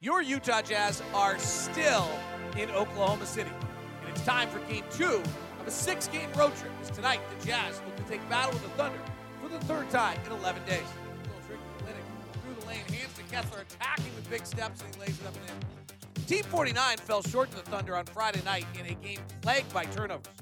Your Utah Jazz are still in Oklahoma City. And it's time for game two of a six game road trip. As tonight, the Jazz look to take battle with the Thunder for the third time in 11 days. Through the lane, hands to Kessler, attacking with big steps, and he lays it up and in. Team 49 fell short to the Thunder on Friday night in a game plagued by turnovers.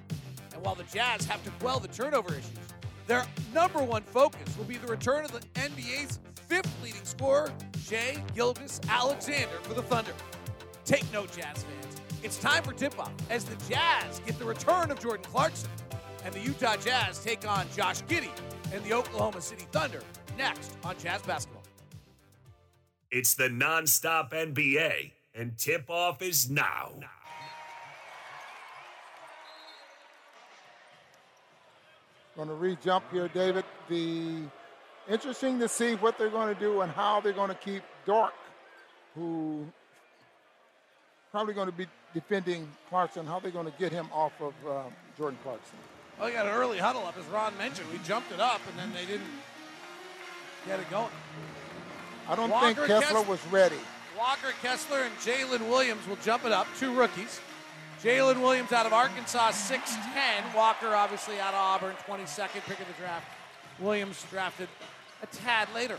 And while the Jazz have to quell the turnover issues, their number one focus will be the return of the NBA's fifth leading scorer, Shai Gilgeous-Alexander for the Thunder. Take note, Jazz fans. It's time for tip-off as the Jazz get the return of Jordan Clarkson and the Utah Jazz take on Josh Giddey and the Oklahoma City Thunder next on Jazz Basketball. It's the nonstop NBA, and tip-off is now. Going to re-jump here, David. The interesting to see what they're going to do and how they're going to keep Dort, who probably going to be defending Clarkson, how they're going to get him off of uh, Jordan Clarkson. Well, they got an early huddle up, as Ron mentioned. We jumped it up, and then they didn't get it going. I don't Walker think Kessler Kess- was ready. Walker Kessler and Jaylin Williams will jump it up, two rookies. Jaylin Williams out of Arkansas, 6'10. Walker, obviously, out of Auburn, 22nd pick of the draft. Williams drafted a tad later.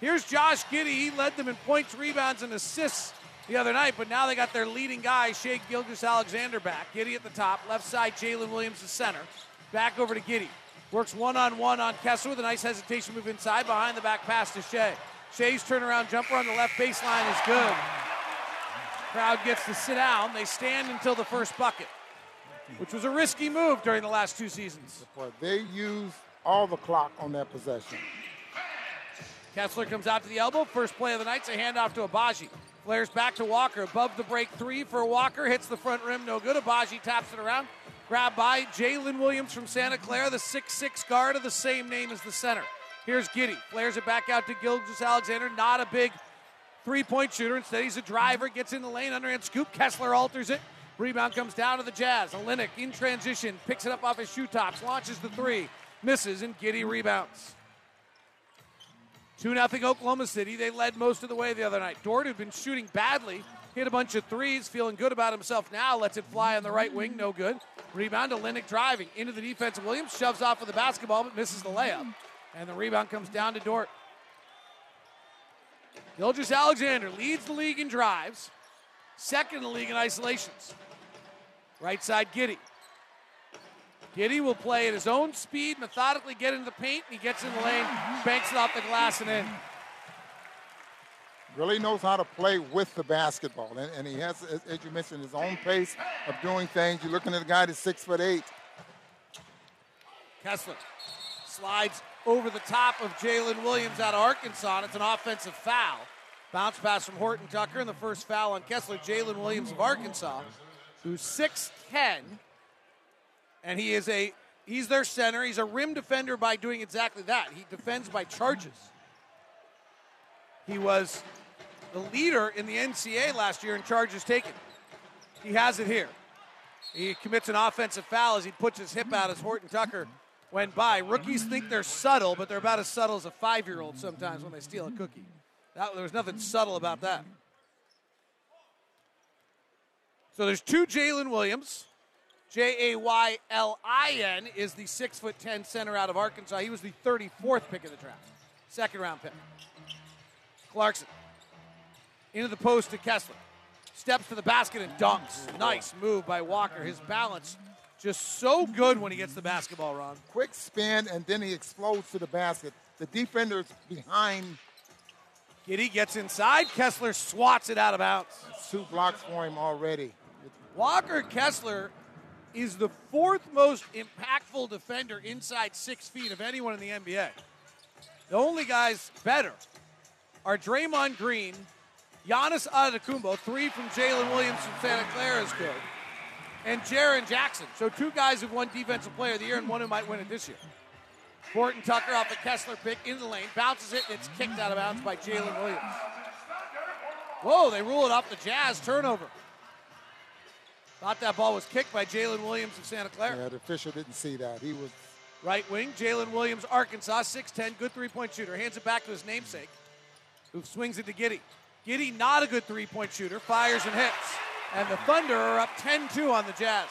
Here's Josh Giddey. He led them in points, rebounds, and assists the other night, but now they got their leading guy, Shea Gilgis Alexander, back. Giddey at the top, left side, Jaylin Williams, the center. Back over to Giddey. Works one on one on Kessler with a nice hesitation move inside, behind the back pass to Shai. Shai's turnaround jumper on the left baseline is good. Crowd gets to sit down. They stand until the first bucket, which was a risky move during the last two seasons. They used all the clock on that possession. Kessler comes out to the elbow. First play of the night's a handoff to Agbaji. Flares back to Walker. Above the break three for Walker. Hits the front rim. No good. Agbaji taps it around. Grabbed by Jalen Williams from Santa Clara, the 6'6 guard of the same name as the center. Here's Giddey. Flares it back out to Gilgeous-Alexander. Not a big three point shooter. Instead, he's a driver. Gets in the lane. Underhand scoop. Kessler alters it. Rebound comes down to the Jazz. Olynyk in transition. Picks it up off his shoe tops. Launches the three. Misses, and Giddey rebounds. 2 0 Oklahoma City. They led most of the way the other night. Dort, who'd been shooting badly, hit a bunch of threes, feeling good about himself now. Lets it fly on the right wing, no good. Rebound to Linnick driving into the defense. Williams shoves off with the basketball, but misses the layup. And the rebound comes down to Dort. Gilgeous-Alexander leads the league in drives, second in the league in isolations. Right side, Giddey. Giddey will play at his own speed, methodically get into the paint, and he gets in the lane, banks it off the glass and in. Really knows how to play with the basketball. And, and he has, as, as you mentioned, his own pace of doing things. You're looking at a guy that's six foot eight. Kessler slides over the top of Jaylin Williams out of Arkansas, and it's an offensive foul. Bounce pass from Horton Tucker, and the first foul on Kessler, Jaylin Williams of Arkansas, who's 6'10, and he is a he's their center. He's a rim defender by doing exactly that. He defends by charges. He was the leader in the NCAA last year in charges taken. He has it here. He commits an offensive foul as he puts his hip out as Horton Tucker went by. Rookies think they're subtle, but they're about as subtle as a five year old sometimes when they steal a cookie. That, there was nothing subtle about that. So there's two Jalen Williams. J A Y L I N is the six foot ten center out of Arkansas. He was the 34th pick of the draft, second round pick. Clarkson into the post to Kessler. Steps to the basket and dunks. Nice move by Walker. His balance just so good when he gets the basketball, Ron. Quick spin, and then he explodes to the basket. The defender's behind. Giddey gets inside. Kessler swats it out of bounds. Two blocks for him already. Walker Kessler is the fourth most impactful defender inside six feet of anyone in the NBA. The only guys better are Draymond Green, Giannis Antetokounmpo, three from Jalen Williams from Santa Clara is good. And Jaren Jackson. So two guys who've won Defensive Player of the Year and one who might win it this year. Horton Tucker off the Kessler pick in the lane, bounces it, and it's kicked out of bounds by Jalen Williams. Whoa, they rule it off the Jazz turnover. Thought that ball was kicked by Jalen Williams of Santa Clara. Yeah, the official didn't see that. He was Right wing, Jaylin Williams, Arkansas, 6'10, good three point shooter. Hands it back to his namesake, who swings it to Giddy. Giddey, not a good three point shooter, fires and hits. And the Thunder are up 10 2 on the Jazz.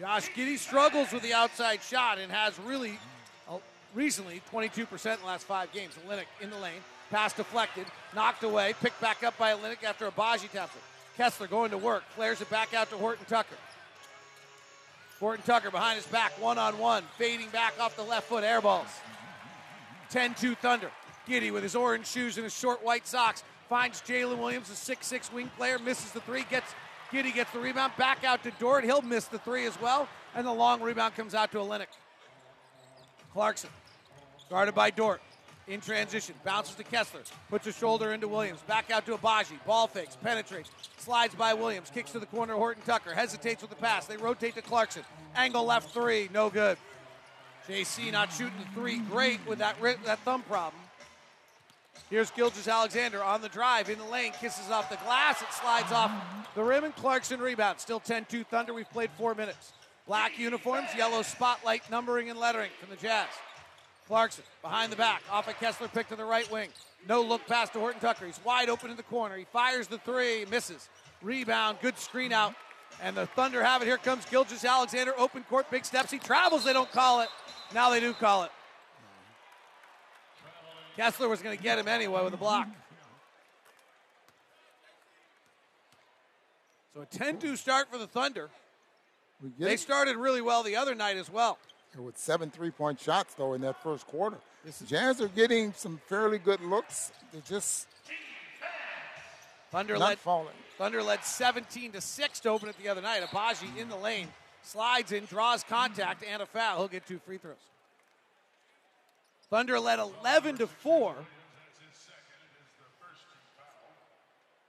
Josh Giddey struggles with the outside shot and has really uh, recently 22% in the last five games. Olynyk in the lane, pass deflected, knocked away, picked back up by Olynyk after Agbaji taps it. Kessler going to work, flares it back out to Horton Tucker. Horton Tucker behind his back, one on one, fading back off the left foot, air balls. 10 2 Thunder. Giddey with his orange shoes and his short white socks finds Jalen Williams, a 6'6 wing player, misses the three, gets Giddey gets the rebound back out to Dort. He'll miss the three as well, and the long rebound comes out to Olynyk. Clarkson, guarded by Dort. In transition, bounces to Kessler, puts a shoulder into Williams, back out to Agbaji, ball fakes, penetrates, slides by Williams, kicks to the corner, Horton Tucker, hesitates with the pass. They rotate to Clarkson, angle left three, no good. JC not shooting the three great with that, that thumb problem. Here's Gilgeous-Alexander on the drive in the lane, kisses off the glass, it slides off the rim, and Clarkson rebound. Still 10 2 Thunder. We've played four minutes. Black uniforms, yellow spotlight numbering and lettering from the Jazz. Clarkson behind the back, off a Kessler pick to the right wing. No look pass to Horton Tucker. He's wide open in the corner. He fires the three, misses. Rebound, good screen out. And the Thunder have it. Here comes Gilgeous-Alexander, open court, big steps. He travels, they don't call it. Now they do call it. Kessler was going to get him anyway with a block. So a 10 2 start for the Thunder. They started really well the other night as well. With seven three point shots, though, in that first quarter. Jazz are getting some fairly good looks. They're just Thunder not led, falling. Thunder led 17 to 6 to open it the other night. Agbaji in the lane, slides in, draws contact, and a foul. He'll get two free throws. Thunder led 11 to 4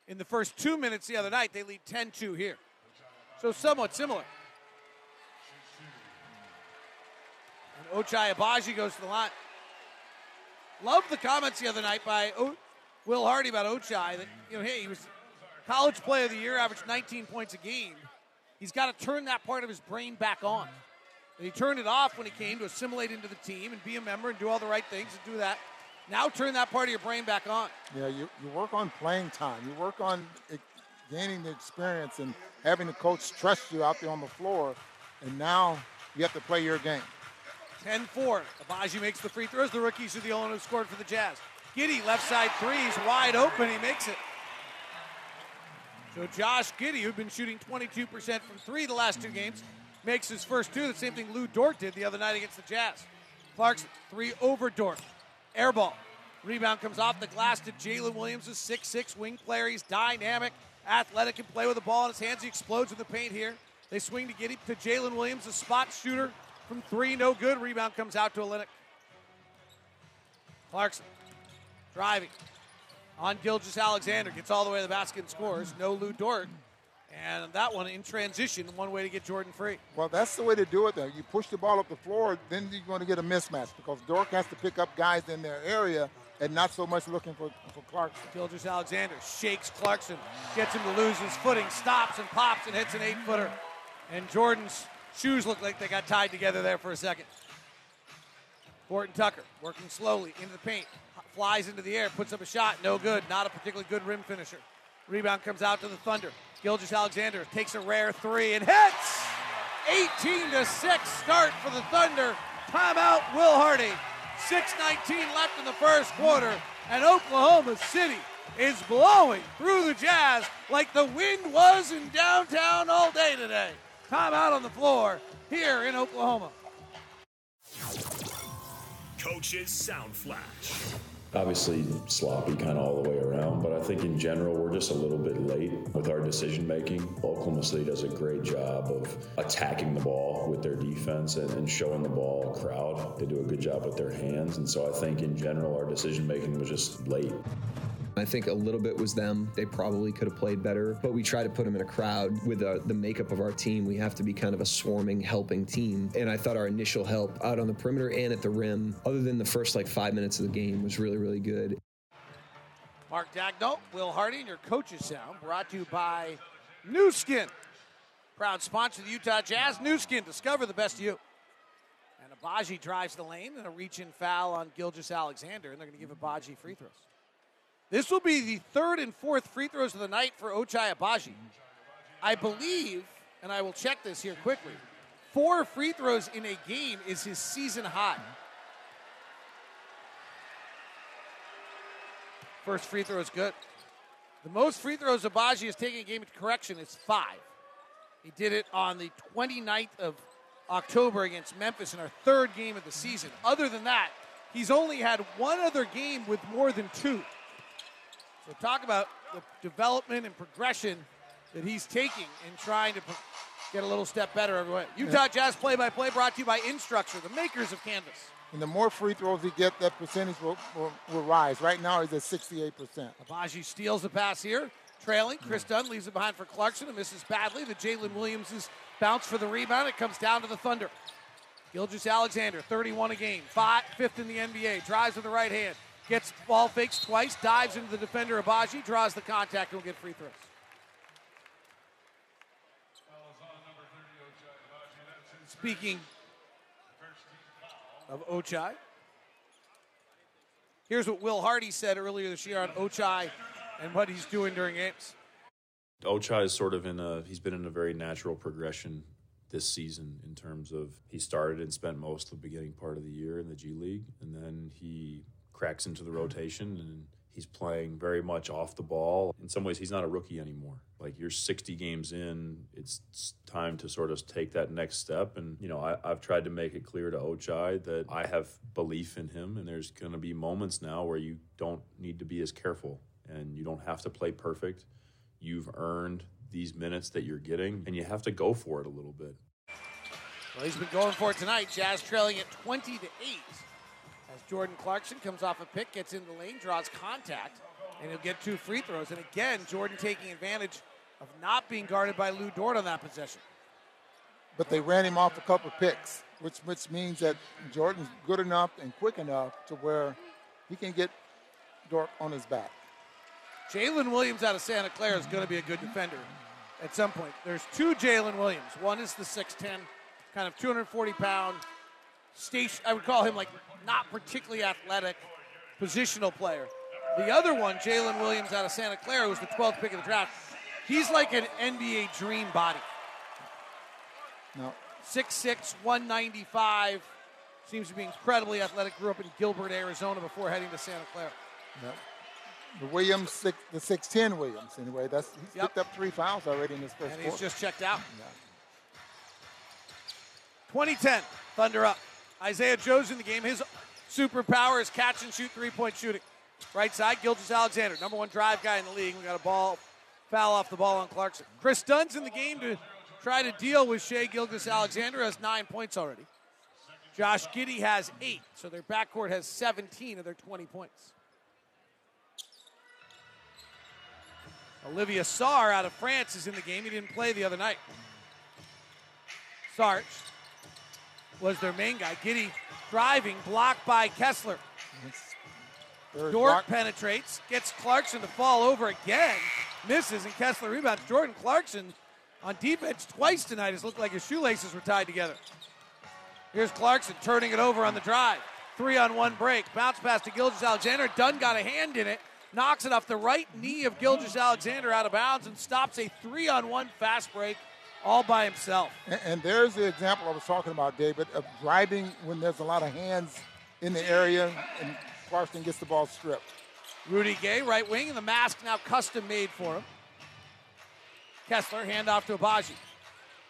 in the first two minutes the other night. They lead 10 2 here. So somewhat similar. And Ochai Agbaji goes to the line. Loved the comments the other night by o- Will Hardy about Ochai that, you know, hey, he was college player of the year, averaged 19 points a game. He's got to turn that part of his brain back on. And he turned it off when he came to assimilate into the team and be a member and do all the right things and do that. Now turn that part of your brain back on. Yeah, you, you work on playing time. You work on it, gaining the experience and having the coach trust you out there on the floor. And now you have to play your game. 10 4. Agbaji makes the free throws. The rookies are the only one who scored for the Jazz. Giddey, left side threes, wide open. He makes it. So Josh Giddey, who'd been shooting 22% from three the last two games, makes his first two. The same thing Lou Dort did the other night against the Jazz. Clarkson, three over Dort. Air ball. Rebound comes off the glass to Jalen Williams, a 6'6 wing player. He's dynamic, athletic, can play with the ball in his hands. He explodes in the paint here. They swing to Giddey to Jalen Williams, a spot shooter from three, no good. Rebound comes out to Olynyk. Clarkson driving on Gilgeous-Alexander, gets all the way to the basket and scores. No Lou Dort. And that one in transition, one way to get Jordan free. Well, that's the way to do it, though. You push the ball up the floor, then you're going to get a mismatch because Dort has to pick up guys in their area and not so much looking for, for Clarkson. Gilgeous-Alexander shakes Clarkson, gets him to lose his footing, stops and pops and hits an eight footer. And Jordan's shoes look like they got tied together there for a second. Horton Tucker working slowly into the paint, flies into the air, puts up a shot, no good. Not a particularly good rim finisher. Rebound comes out to the Thunder. Gilgeous-Alexander takes a rare three and hits. 18 to 6 start for the Thunder. Timeout, Will Hardy. 6.19 left in the first quarter, and Oklahoma City is blowing through the Jazz like the wind was in downtown all day today. Timeout on the floor here in Oklahoma. Coach's Sound Flash. Obviously, sloppy kind of all the way around, but I think in general, we're just a little bit late with our decision making. Oklahoma City does a great job of attacking the ball with their defense and, and showing the ball crowd. They do a good job with their hands, and so I think in general, our decision making was just late. I think a little bit was them. They probably could have played better, but we try to put them in a crowd with uh, the makeup of our team. We have to be kind of a swarming, helping team. And I thought our initial help out on the perimeter and at the rim, other than the first like five minutes of the game, was really, really good. Mark Daigneault, Will Hardy, and your coaches sound brought to you by Nu Skin. Proud sponsor of the Utah Jazz. Nu Skin, discover the best of you. And Agbaji drives the lane and a reach in foul on Gilgeous-Alexander, and they're going to give Agbaji free throws. This will be the third and fourth free throws of the night for Ochai Agbaji. I believe, and I will check this here quickly, four free throws in a game is his season high. First free throw is good. The most free throws Agbaji has taken a game correction is five. He did it on the 29th of October against Memphis in our third game of the season. Other than that, he's only had one other game with more than two. So talk about the development and progression that he's taking in trying to get a little step better every way. Utah Jazz play-by-play brought to you by Instructure, the makers of Canvas. And the more free throws he gets, that percentage will, will, will rise. Right now, he's at 68%. Agbaji steals the pass here, trailing. Kris Dunn leaves it behind for Clarkson and misses badly. The Jalen Williams' bounce for the rebound. It comes down to the Thunder. Gilgeous-Alexander, 31 a game, five, fifth in the NBA, drives with the right hand, gets ball fakes twice, dives into the defender Agbaji, draws the contact, and will get free throws. Speaking of Ochai, here's what Will Hardy said earlier this year on Ochai and what he's doing during games. Ochai is sort of in a he's been in a very natural progression this season in terms of he started and spent most of the beginning part of the year in the G League and then he cracks into the rotation and he's playing very much off the ball. In some ways he's not a rookie anymore. Like you're 60 games in, it's time to sort of take that next step. And, you know, I, have tried to make it clear to Ochai that I have belief in him and there's going to be moments now where you don't need to be as careful and you don't have to play perfect. You've earned these minutes that you're getting, and you have to go for it a little bit. Well, he's been going for it tonight. Jazz trailing at 20 to 8 as Jordan Clarkson comes off a pick, gets in the lane, draws contact, and he'll get two free throws. And again, Jordan taking advantage of not being guarded by Lou Dort on that possession. But they ran him off a couple picks, which which means that Jordan's good enough and quick enough to where he can get Dort on his back. Jalen Williams out of Santa Clara is going to be a good defender at some point. There's two Jalen Williams. One is the 6'10, kind of 240 pound station. I would call him like not particularly athletic positional player. The other one, Jalen Williams out of Santa Clara, who's the 12th pick of the draft. He's like an NBA dream body. No. 6'6, 195. Seems to be incredibly athletic. Grew up in Gilbert, Arizona before heading to Santa Clara. Yep. The Williams, six, the 6'10 Williams, anyway. That's He's yep. picked up three fouls already in his first And he's quarter. just checked out. Yeah. 2010, Thunder up. Isaiah Joe's in the game. His superpower is catch and shoot three point shooting. Right side, Gilgeous-Alexander, number one drive guy in the league. We got a ball foul off the ball on Clarkson. Kris Dunn's in the game to try to deal with Shai Gilgeous-Alexander, has nine points already. Josh Giddey has eight, so their backcourt has 17 of their 20 points. Olivier Sarr out of France is in the game. He didn't play the other night. Sarge was their main guy. Giddey driving, blocked by Kessler. Dort block. penetrates, gets Clarkson to fall over again, misses, and Kessler rebounds. Jordan Clarkson on defense twice tonight has looked like his shoelaces were tied together. Here's Clarkson turning it over on the drive. Three on one break. Bounce pass to Gilgeous-Alexander. Dunn got a hand in it knocks it off the right knee of Gilgeous-Alexander out of bounds and stops a three on one fast break all by himself. And, and, there's the example I was talking about, David, of uh, driving when there's a lot of hands in the area and Clarkson gets the ball stripped. Rudy Gay, right wing, and the mask now custom made for him. Kessler, handoff to Agbaji.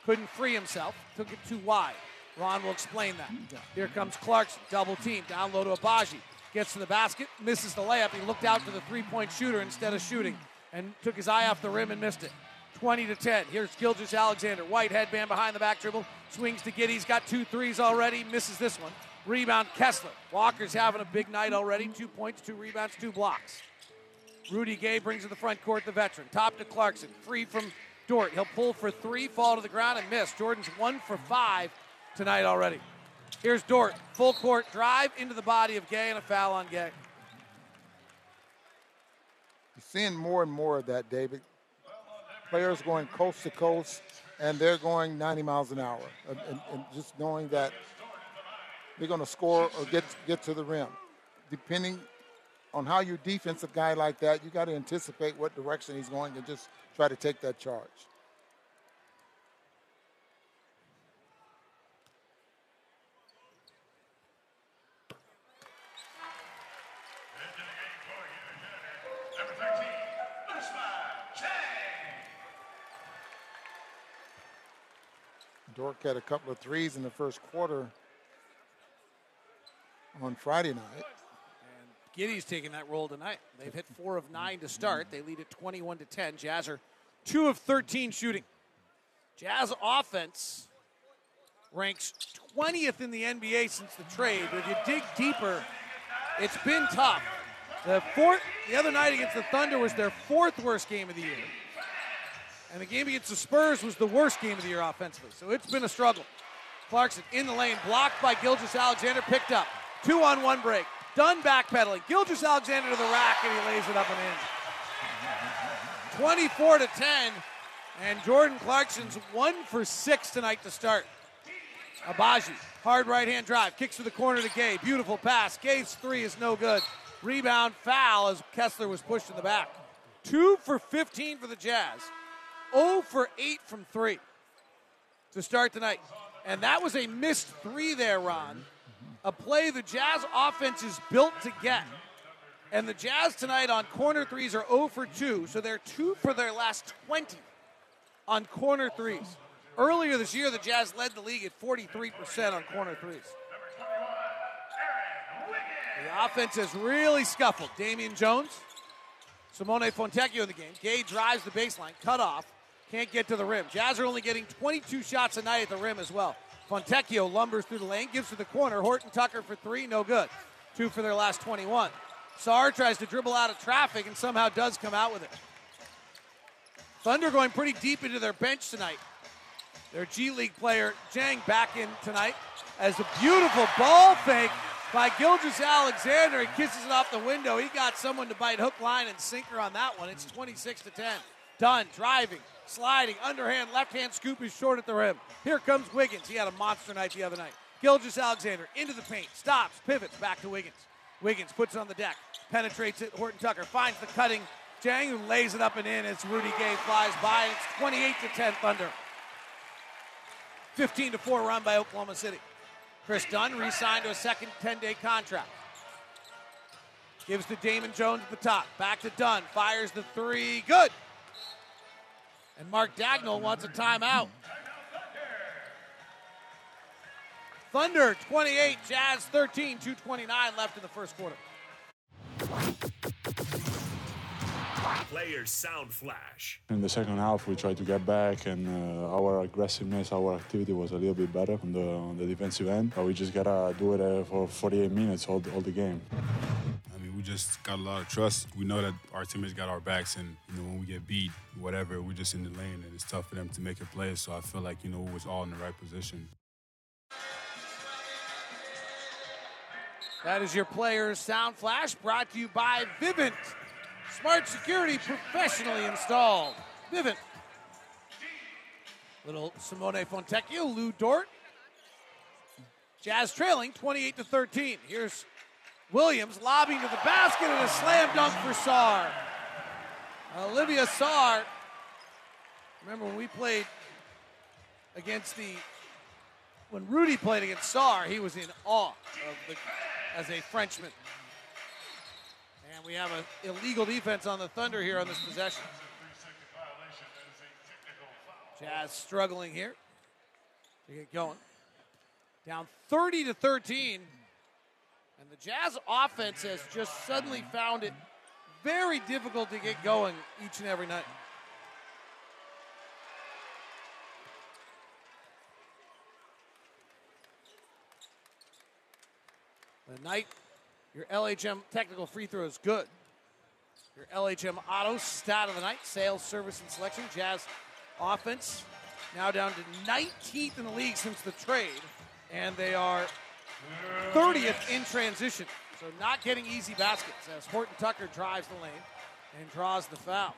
Couldn't free himself, took it too wide. Ron will explain that. Here comes Clarkson, double team, down low to Agbaji. Gets to the basket, misses the layup. He looked out for the three point shooter instead of shooting and took his eye off the rim and missed it. 20 to 10. Here's Gilgeous-Alexander. White headband behind the back dribble. Swings to Giddey. He's got two threes already. Misses this one. Rebound Kessler. Walker's having a big night already. Two points, two rebounds, two blocks. Rudy Gay brings to the front court the veteran. Top to Clarkson. Free from Dort. He'll pull for three, fall to the ground, and miss. Jordan's one for five tonight already. Here's Dort. Full court drive into the body of Gay and a foul on Gay. You're seeing more and more of that, David. Players going coast to coast, and they're going 90 miles an hour, and, and, and just knowing that they're going to score or get get to the rim. Depending on how you defensive guy like that, you got to anticipate what direction he's going and just try to take that charge. Dort had a couple of threes in the first quarter on Friday night. And Giddey's taking that role tonight. They've hit four of nine to start. They lead at 21 to 10. Jazz are two of 13 shooting. Jazz offense ranks 20th in the NBA since the trade. But if you dig deeper, it's been tough. The fourth, the other night against the Thunder was their fourth worst game of the year, and the game against the Spurs was the worst game of the year offensively. So it's been a struggle. Clarkson in the lane, blocked by Gilgeous-Alexander, picked up. Two on one break. Dunn backpedaling. Gilgeous-Alexander to the rack, and he lays it up and in. 24 to 10, and Jordan Clarkson's one for six tonight to start. Agbaji, hard right hand drive, kicks to the corner to Gay. Beautiful pass. Gay's three is no good. Rebound foul as Kessler was pushed in the back. Two for 15 for the Jazz. 0 for 8 from three to start tonight. And that was a missed three there, Ron a play the Jazz offense is built to get. And the Jazz tonight on corner threes are 0 for 2, so they're 2 for their last 20 on corner threes. Earlier this year, the Jazz led the league at 43% on corner threes. The offense has really scuffled. Damian Jones, Simone Fontecchio in the game. Gay drives the baseline, cut off, can't get to the rim. Jazz are only getting 22 shots a night at the rim as well. Fontecchio lumbers through the lane, gives to the corner. Horton Tucker for three, no good. Two for their last 21. Sarr tries to dribble out of traffic and somehow does come out with it. Thunder going pretty deep into their bench tonight. Their G League player, Jang, back in tonight as a beautiful ball fake by Gilgeous-Alexander. He kisses it off the window. He got someone to bite hook, line, and sinker on that one. It's 26 to 10. Dunn driving, sliding, underhand, left hand scoop is short at the rim. Here comes Wiggins. He had a monster night the other night. Gilgeous-Alexander into the paint, stops, pivots, back to Wiggins. Wiggins puts it on the deck, penetrates it. Horton Tucker finds the cutting. Jang who lays it up and in as Rudy Gay flies by, and it's 28 to 10 Thunder. 15 to 4 run by Oklahoma City. Kris Dunn re-signed to a second 10-day contract. Gives to Damian Jones at the top. Back to Dunn. Fires the three. Good. And Mark Daigneault wants a timeout. Thunder 28, Jazz 13, 229 left in the first quarter. Players Sound Flash. In the second half, we tried to get back, and uh, our aggressiveness, our activity was a little bit better on the, on the defensive end. But we just gotta do it uh, for 48 minutes all, all the game. Just got a lot of trust. We know that our teammates got our backs, and you know when we get beat, whatever, we're just in the lane, and it's tough for them to make a play. So I feel like you know we was all in the right position. That is your player's sound flash brought to you by Vivint. Smart security professionally installed. Vivint. Little Simone Fontecchio, Lou Dort. Jazz trailing 28 to 13. Here's Williams lobbing to the basket and a slam dunk for Sarr. Olivier Sarr. Remember when we played against the when Rudy played against Sarr, he was in awe of the as a Frenchman. And we have an illegal defense on the Thunder here on this possession. Jazz struggling here to get going. Down 30 to 13. And the Jazz offense has just suddenly found it very difficult to get going each and every night. The night your LHM technical free throw is good. Your LHM auto stat of the night, sales, service, and selection. Jazz offense now down to 19th in the league since the trade, and they are 30th in transition. So not getting easy baskets as Horton Tucker drives the lane and draws the foul.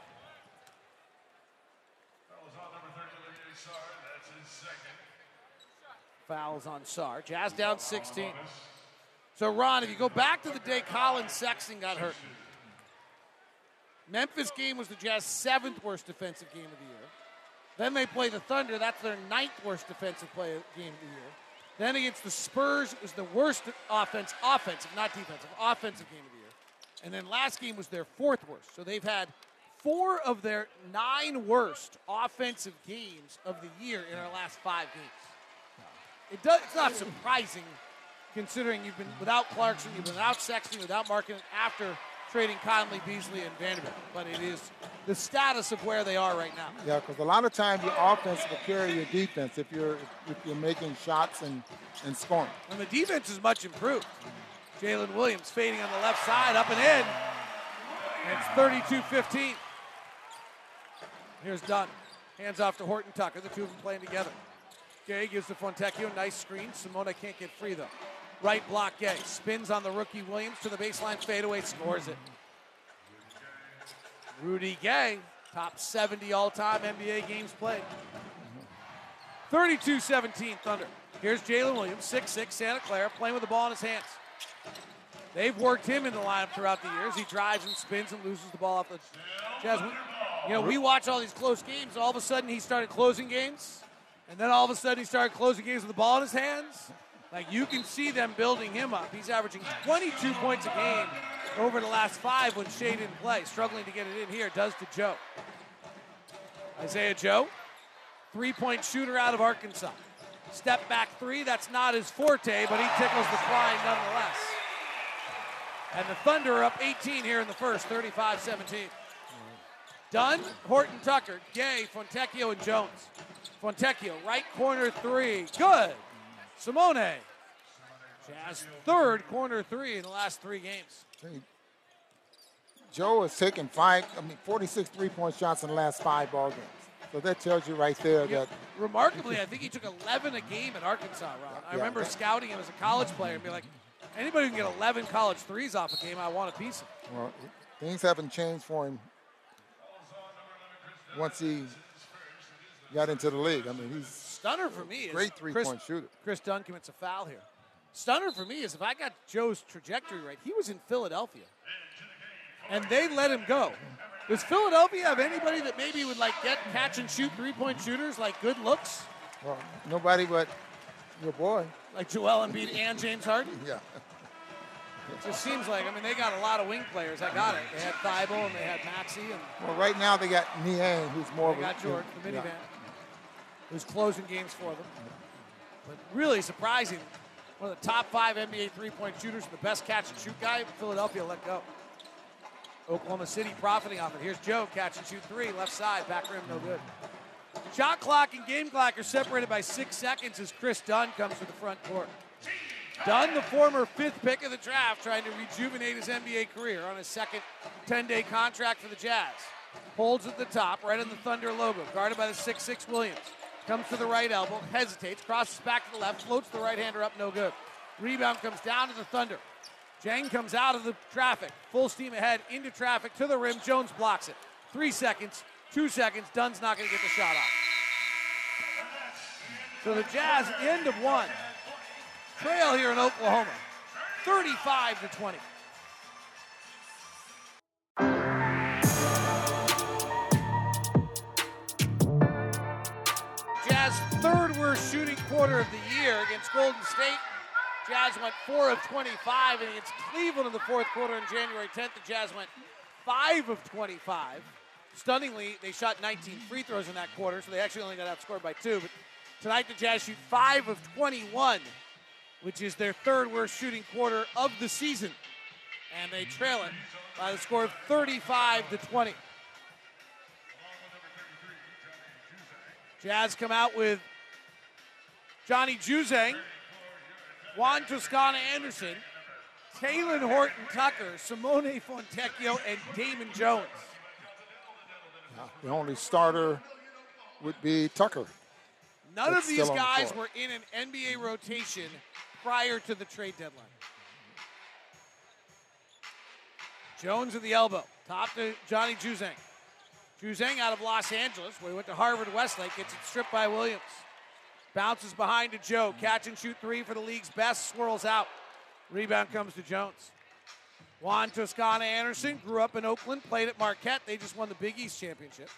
Fouls on Sar. Jazz down 16. So, Ron, if you go back to the day Collin Sexton got hurt, Memphis game was the Jazz seventh worst defensive game of the year. Then they play the Thunder. That's their ninth worst defensive play game of the year. Then against the Spurs, it was the worst offense, offensive, not defensive, offensive game of the year. And then last game was their fourth worst. So they've had four of their nine worst offensive games of the year in our last five games. It does, it's not surprising considering you've been without Clarkson, you've been without Sexton, without Markkanen after trading Conley, Beasley, and Vanderbilt. But it is the status of where they are right now. Yeah, because a lot of times your offense will carry your defense if you're if you're making shots and, and scoring. And the defense is much improved. Jalen Williams fading on the left side, up and in. And it's 32-15. Here's Dunn. Hands off to Horton Tucker. The two of them playing together. Gay gives to Fontecchio. A nice screen. Simona can't get free, though. Right block Gay. Spins on the rookie Williams to the baseline fadeaway. Scores it. Rudy Gay, top 70 all-time NBA games played. 32-17 Thunder. Here's Jalen Williams, 6'6", Santa Clara, playing with the ball in his hands. They've worked him in the lineup throughout the years. He drives and spins and loses the ball off the Jazz. You know, we watch all these close games. All of a sudden, he started closing games, and then all of a sudden, he started closing games with the ball in his hands. Like you can see them building him up. He's averaging 22 points a game over the last five when Shai didn't play. Struggling to get it in here. Does to Joe. Isaiah Joe, three-point shooter out of Arkansas. Step back three. That's not his forte, but he tickles the Klein nonetheless. And the Thunder are up 18 here in the first, 35-17. Dunn, Horton Tucker, Gay, Fontecchio, and Jones. Fontecchio, right corner three. Good. Simone. Jazz third corner three in the last three games. Joe has taken five, I mean, 46 three-point shots in the last five ball games. So that tells you right there Yeah, that remarkably, I think he took 11 a game at Arkansas, Ron. I Yeah. remember scouting him as a college player and be like, anybody who can get 11 college threes off a game, I want a piece of. it." well, things haven't changed for him once he got into the league. I mean, he's Stunner for me is great three-point Chris, shooter. Kris Dunn commits a foul here. Stunner for me is if I got Joe's trajectory right, he was in Philadelphia, and they let him go. Does Philadelphia have anybody that maybe would like get catch and shoot three point shooters like good looks, Well, nobody but your boy. like Joel Embiid and James Harden? Yeah. It just seems like I mean they got a lot of wing players. I got it. They had Thybulle and they had Maxey and Well, right now they got Niang, who's more they of a got Jordan, the yeah. Who's closing games for them. But really surprising, one of the top five NBA three-point shooters, and the best catch and shoot guy. Philadelphia let go. Oklahoma City profiting off it. Here's Joe, catch and shoot three, left side, back rim, no good. Shot clock and game clock are separated by six seconds as Kris Dunn comes to the front court. Dunn, the former fifth pick of the draft, trying to rejuvenate his NBA career on his second 10 day contract for the Jazz. Holds at the top, right on the Thunder logo, guarded by the 6'6 Williams. Comes to the right elbow, hesitates, crosses back to the left, floats the right hander up, no good. Rebound comes down to the Thunder. Jang comes out of the traffic, full steam ahead into traffic to the rim. Jones blocks it. Three seconds, two seconds. Dunn's not going to get the shot off. So the Jazz, end of one, trail here in Oklahoma, 35 to 20. Quarter of the year against Golden State. Jazz went 4 of 25, and against Cleveland in the fourth quarter on January 10th, the Jazz went 5 of 25. Stunningly, they shot 19 free throws in that quarter, so they actually only got outscored by two. But tonight, the Jazz shoot 5 of 21 which is their third worst shooting quarter of the season. And they trail it by the score of 35 to 20. Jazz come out with Johnny Juzang, Juan Toscano Anderson, Talen Horton Tucker, Simone Fontecchio, and Damian Jones. The only starter would be Tucker. None That's of these on the guys were in an NBA rotation prior to the trade deadline. Jones at the elbow. Top to Johnny Juzang. Juzang out of Los Angeles, where he went to Harvard Westlake, gets it stripped by Williams. Bounces behind to Joe. Catch and shoot three for the league's best. Swirls out. Rebound comes to Jones. Juan Toscano Anderson grew up in Oakland, played at Marquette. They just won the Big East championship.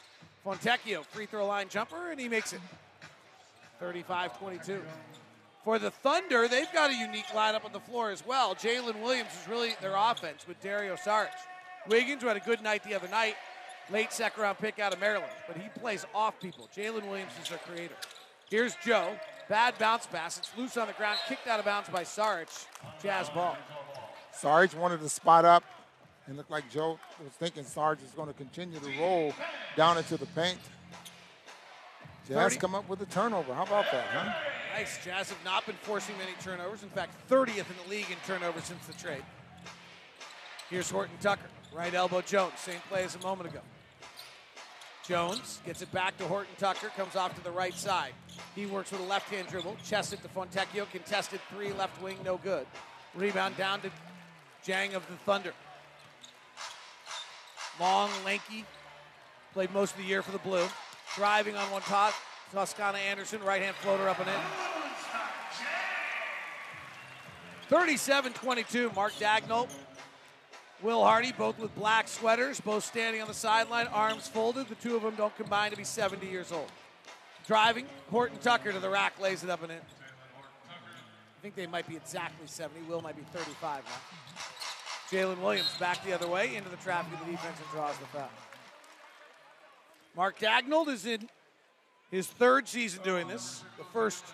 Fontecchio, free throw line jumper, and he makes it. 35 22. For the Thunder, they've got a unique lineup on the floor as well. Jalen Williams is really their offense with Dario Saric. Wiggins, who had a good night the other night, late second round pick out of Maryland, but he plays off people. Jalen Williams is their creator. Here's Joe. Bad bounce pass. It's loose on the ground, kicked out of bounds by Saric. Jazz ball. Sarge wanted to spot up and looked like Joe was thinking Sarge is going to continue to roll down into the paint. Jazz 30. come up with a turnover. How about that, huh? Nice. Jazz have not been forcing many turnovers. In fact, 30th in the league in turnovers since the trade. Here's Horton Tucker. Right elbow Jones. Same play as a moment ago. Jones gets it back to Horton Tucker. Comes off to the right side. He works with a left hand dribble. Chest it to Fontecchio. Contested three left wing. No good. Rebound down to Jang of the Thunder. Long, lanky. Played most of the year for the Blue. Driving on one top. Toscano Anderson, right hand floater up and in. 37 22, Mark Daigneault. Will Hardy, both with black sweaters, both standing on the sideline, arms folded. The two of them don't combine to be 70 years old. Driving, Horton Tucker to the rack, lays it up and in. I think they might be exactly 70. Will might be 35 now. Jalen Williams back the other way into the traffic of the defense and draws the foul. Mark Daigneault is in his third season doing this. The first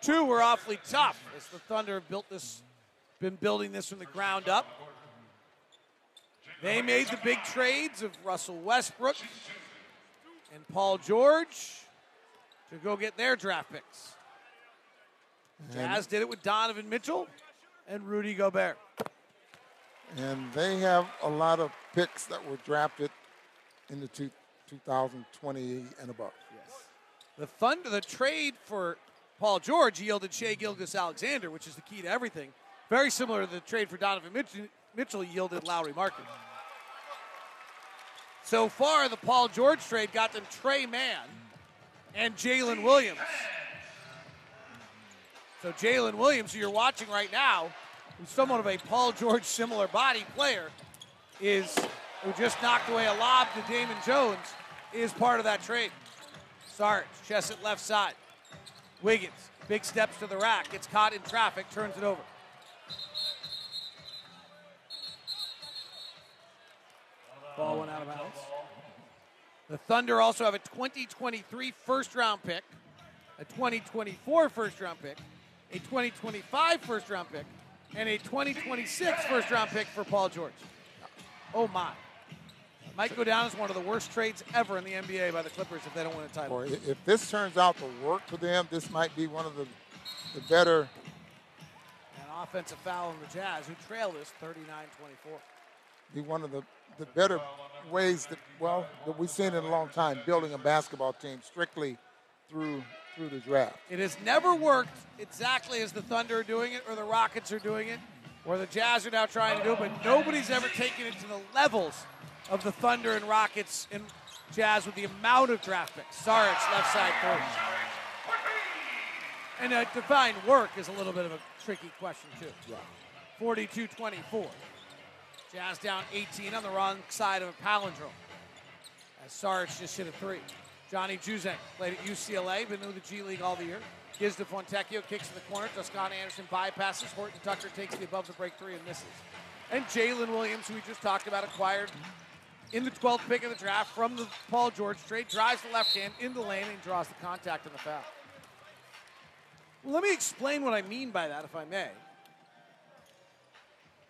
two were awfully tough as the Thunder have built this, been building this from the ground up. They made the big trades of Russell Westbrook and Paul George to go get their draft picks. Jazz did it with Donovan Mitchell and Rudy Gobert. And they have a lot of picks that were drafted in the two, 2020 and above. Yes. The Thunder, the trade for Paul George yielded Shai Gilgeous-Alexander, which is the key to everything. Very similar to the trade for Donovan Mitchell, Mitchell yielded Lauri Markkanen. So far, the Paul George trade got them Tre Mann and Jalen Williams. So Jalen Williams, who you're watching right now, who's somewhat of a Paul George similar body player, is who just knocked away a lob to Damian Jones, is part of that trade. Sarge, chest at left side. Wiggins, big steps to the rack, gets caught in traffic, turns it over. Ball went out of bounds. The Thunder also have a 2023 first round pick, a 2024 first round pick, a 2025 first round pick, and a 2026 first round pick for Paul George. Oh my. Might go down as one of the worst trades ever in the NBA by the Clippers if they don't win a title. Or if this turns out to work for them, this might be one of the, the better An offensive foul on the Jazz, who trail this 39 24. Be one of the, the better ways that well that we've seen in a long time building a basketball team strictly through through the draft. It has never worked exactly as the Thunder are doing it, or the Rockets are doing it, or the Jazz are now trying to do it, but nobody's ever taken it to the levels of the Thunder and Rockets and Jazz with the amount of draft picks. Saric, left side three. And uh, define work is a little bit of a tricky question, too. 42 24. Jazz down 18 on the wrong side of a palindrome. As Sarge just hit a three. Johnny Juzang played at UCLA, been in the G League all the year. Gives to Fontecchio, kicks in the corner. Toscano Anderson bypasses. Horton Tucker takes the above the break three and misses. And Jalen Williams, who we just talked about, acquired in the 12th pick of the draft from the Paul George trade, drives the left hand in the lane and draws the contact on the foul. Let me explain what I mean by that, if I may.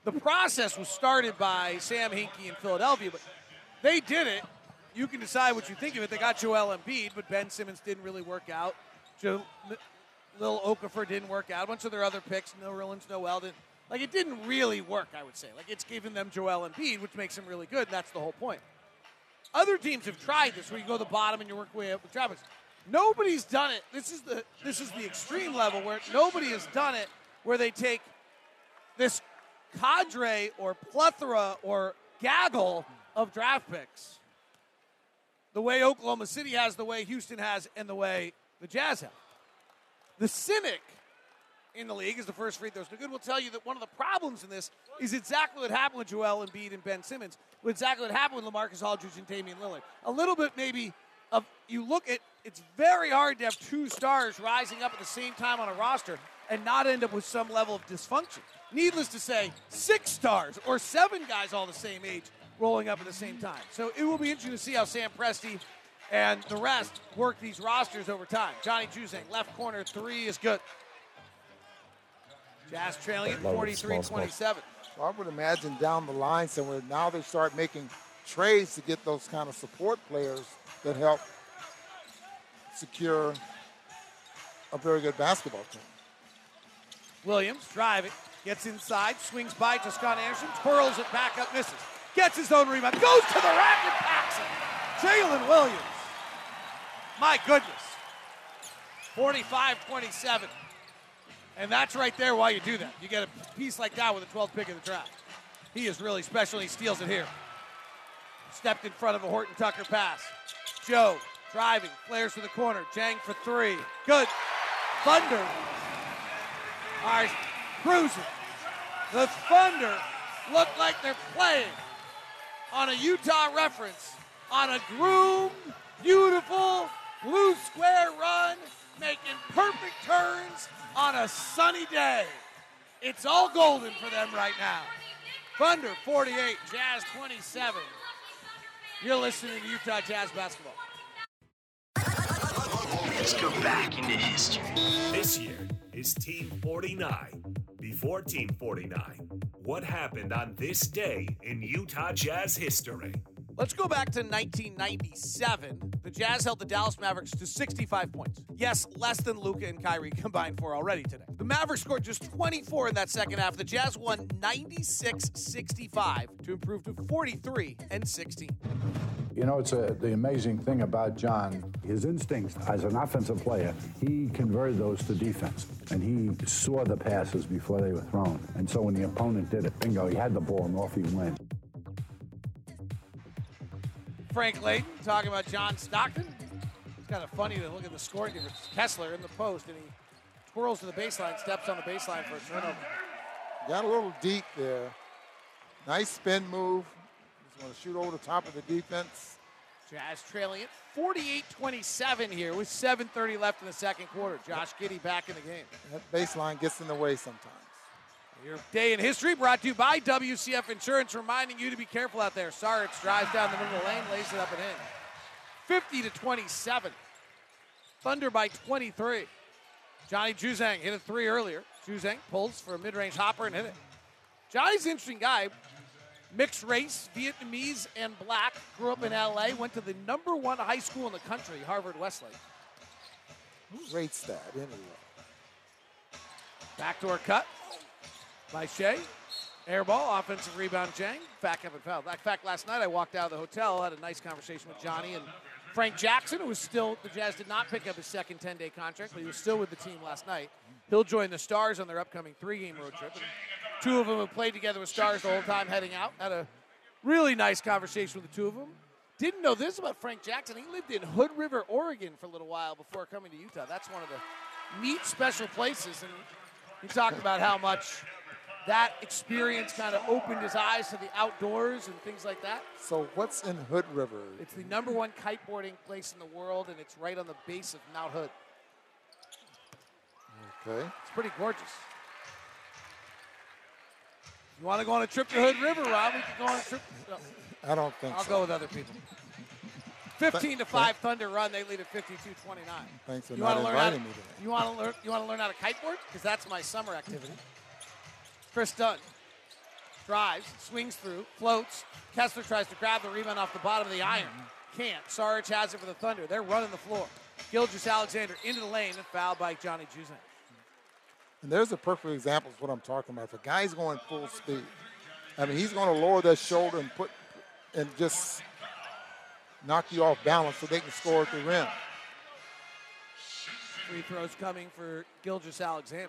The process was started by Sam Hinkie in Philadelphia, but they did it. You can decide what you think of it. They got Joel Embiid, but Ben Simmons didn't really work out. Joe, Lil Okafor didn't work out. A bunch of their other picks, No Nerlens no didn't. Like it didn't really work, I would say. Like it's giving them Joel Embiid, which makes them really good, and that's the whole point. Other teams have tried this, where you go to the bottom and you work way up with Travis. Nobody's done it. This is the this is the extreme level where nobody has done it, where they take this cadre or plethora or gaggle of draft picks, the way Oklahoma City has, the way Houston has, and the way the Jazz have. The cynic in the league is the first free throws no good. Will tell you that one of the problems in this is exactly what happened with Joel Embiid and Ben Simmons. Exactly what happened with LaMarcus Aldridge and Damian Lillard. A little bit maybe of you look at it's very hard to have two stars rising up at the same time on a roster and not end up with some level of dysfunction. Needless to say, six stars or seven guys all the same age rolling up at the same time. So it will be interesting to see how Sam Presti and the rest work these rosters over time. Johnny Juzang, left corner, three is good. Jazz trailing at 43 27. Well, I would imagine down the line somewhere, now they start making trades to get those kind of support players that help secure a very good basketball team. Williams driving, gets inside, swings by Toscano Anderson, twirls it back up, misses. Gets his own rebound, goes to the rack and packs it. Jalen Williams. My goodness. 45 27. And that's right there why you do that. You get a piece like that with a 12th pick in the draft. He is really special, he steals it here. Stepped in front of a Horton Tucker pass. Joe driving, flares to the corner. Jang for three. Good. Thunder are cruising. The Thunder look like they're playing on a Utah reference on a groomed, beautiful blue square run, making perfect turns on a sunny day. It's all golden for them right now. Thunder 48, Jazz 27. You're listening to Utah Jazz basketball. Let's go back into history. This year is Team 49. Before Team 49, what happened on this day in Utah Jazz history? Let's go back to 1997. The Jazz held the Dallas Mavericks to 65 points. Yes, less than Luka and Kyrie combined for already today. The Mavericks scored just 24 in that second half. The Jazz won 96-65 to improve to 43 and 16. You know, it's a, the amazing thing about John. His instincts as an offensive player, he converted those to defense. And he saw the passes before they were thrown. And so when the opponent did it, bingo, he had the ball and off he went. Frank Layden talking about John Stockton. It's kind of funny to look at the scoring difference. Kessler in the post, and he twirls to the baseline, steps on the baseline for a turnover. Got a little deep there. Nice spin move. Just want to shoot over the top of the defense. Jazz trailing it 48-27 here with 7.30 left in the second quarter. Josh Giddey back in the game. That baseline gets in the way sometimes. Your day in history brought to you by WCF Insurance, reminding you to be careful out there. Sarge drives down the middle of the lane, lays it up and in. 50 to 27. Thunder by 23. Johnny Juzang hit a three earlier. Juzang pulls for a mid-range hopper and hit it. Johnny's an interesting guy. Mixed race, Vietnamese and black. Grew up in LA. Went to the number one high school in the country, Harvard Westlake. Who rates that anyway? Backdoor cut by Shai. Air ball, offensive rebound, Jang. Fact haven't fouled. In fact, last night I walked out of the hotel, had a nice conversation with Johnny and Frank Jackson, who was still, the Jazz did not pick up his second 10 day contract, but he was still with the team last night. He'll join the Stars on their upcoming three game road trip. And two of them have played together with Stars the whole time heading out. Had a really nice conversation with the two of them. Didn't know this about Frank Jackson. He lived in Hood River, Oregon for a little while before coming to Utah. That's one of the neat special places. And he talked about how much that experience kind of opened his eyes to the outdoors and things like that. So what's in Hood River? It's the number one kiteboarding place in the world, and it's right on the base of Mount Hood. Okay. It's pretty gorgeous. You want to go on a trip to Hood River, Rob? We can go on a trip. No, I don't think so. I'll so. go with other people. 15 to 5 Thunder run. They lead at 52 29. Thanks for you not how to, inviting me to that. You want to learn you want to learn how to kiteboard? Because that's my summer activity. Kris Dunn drives, swings through, floats. Kessler tries to grab the rebound off the bottom of the iron. Mm-hmm. Can't. Sarge has it for the Thunder. They're running the floor. Gilgeous-Alexander into the lane and fouled by Johnny Juzang. And there's a perfect example of what I'm talking about. If a guy's going full speed, I mean, he's going to lower that shoulder and put and just knock you off balance so they can score at the rim. Free throws coming for Gilgeous-Alexander.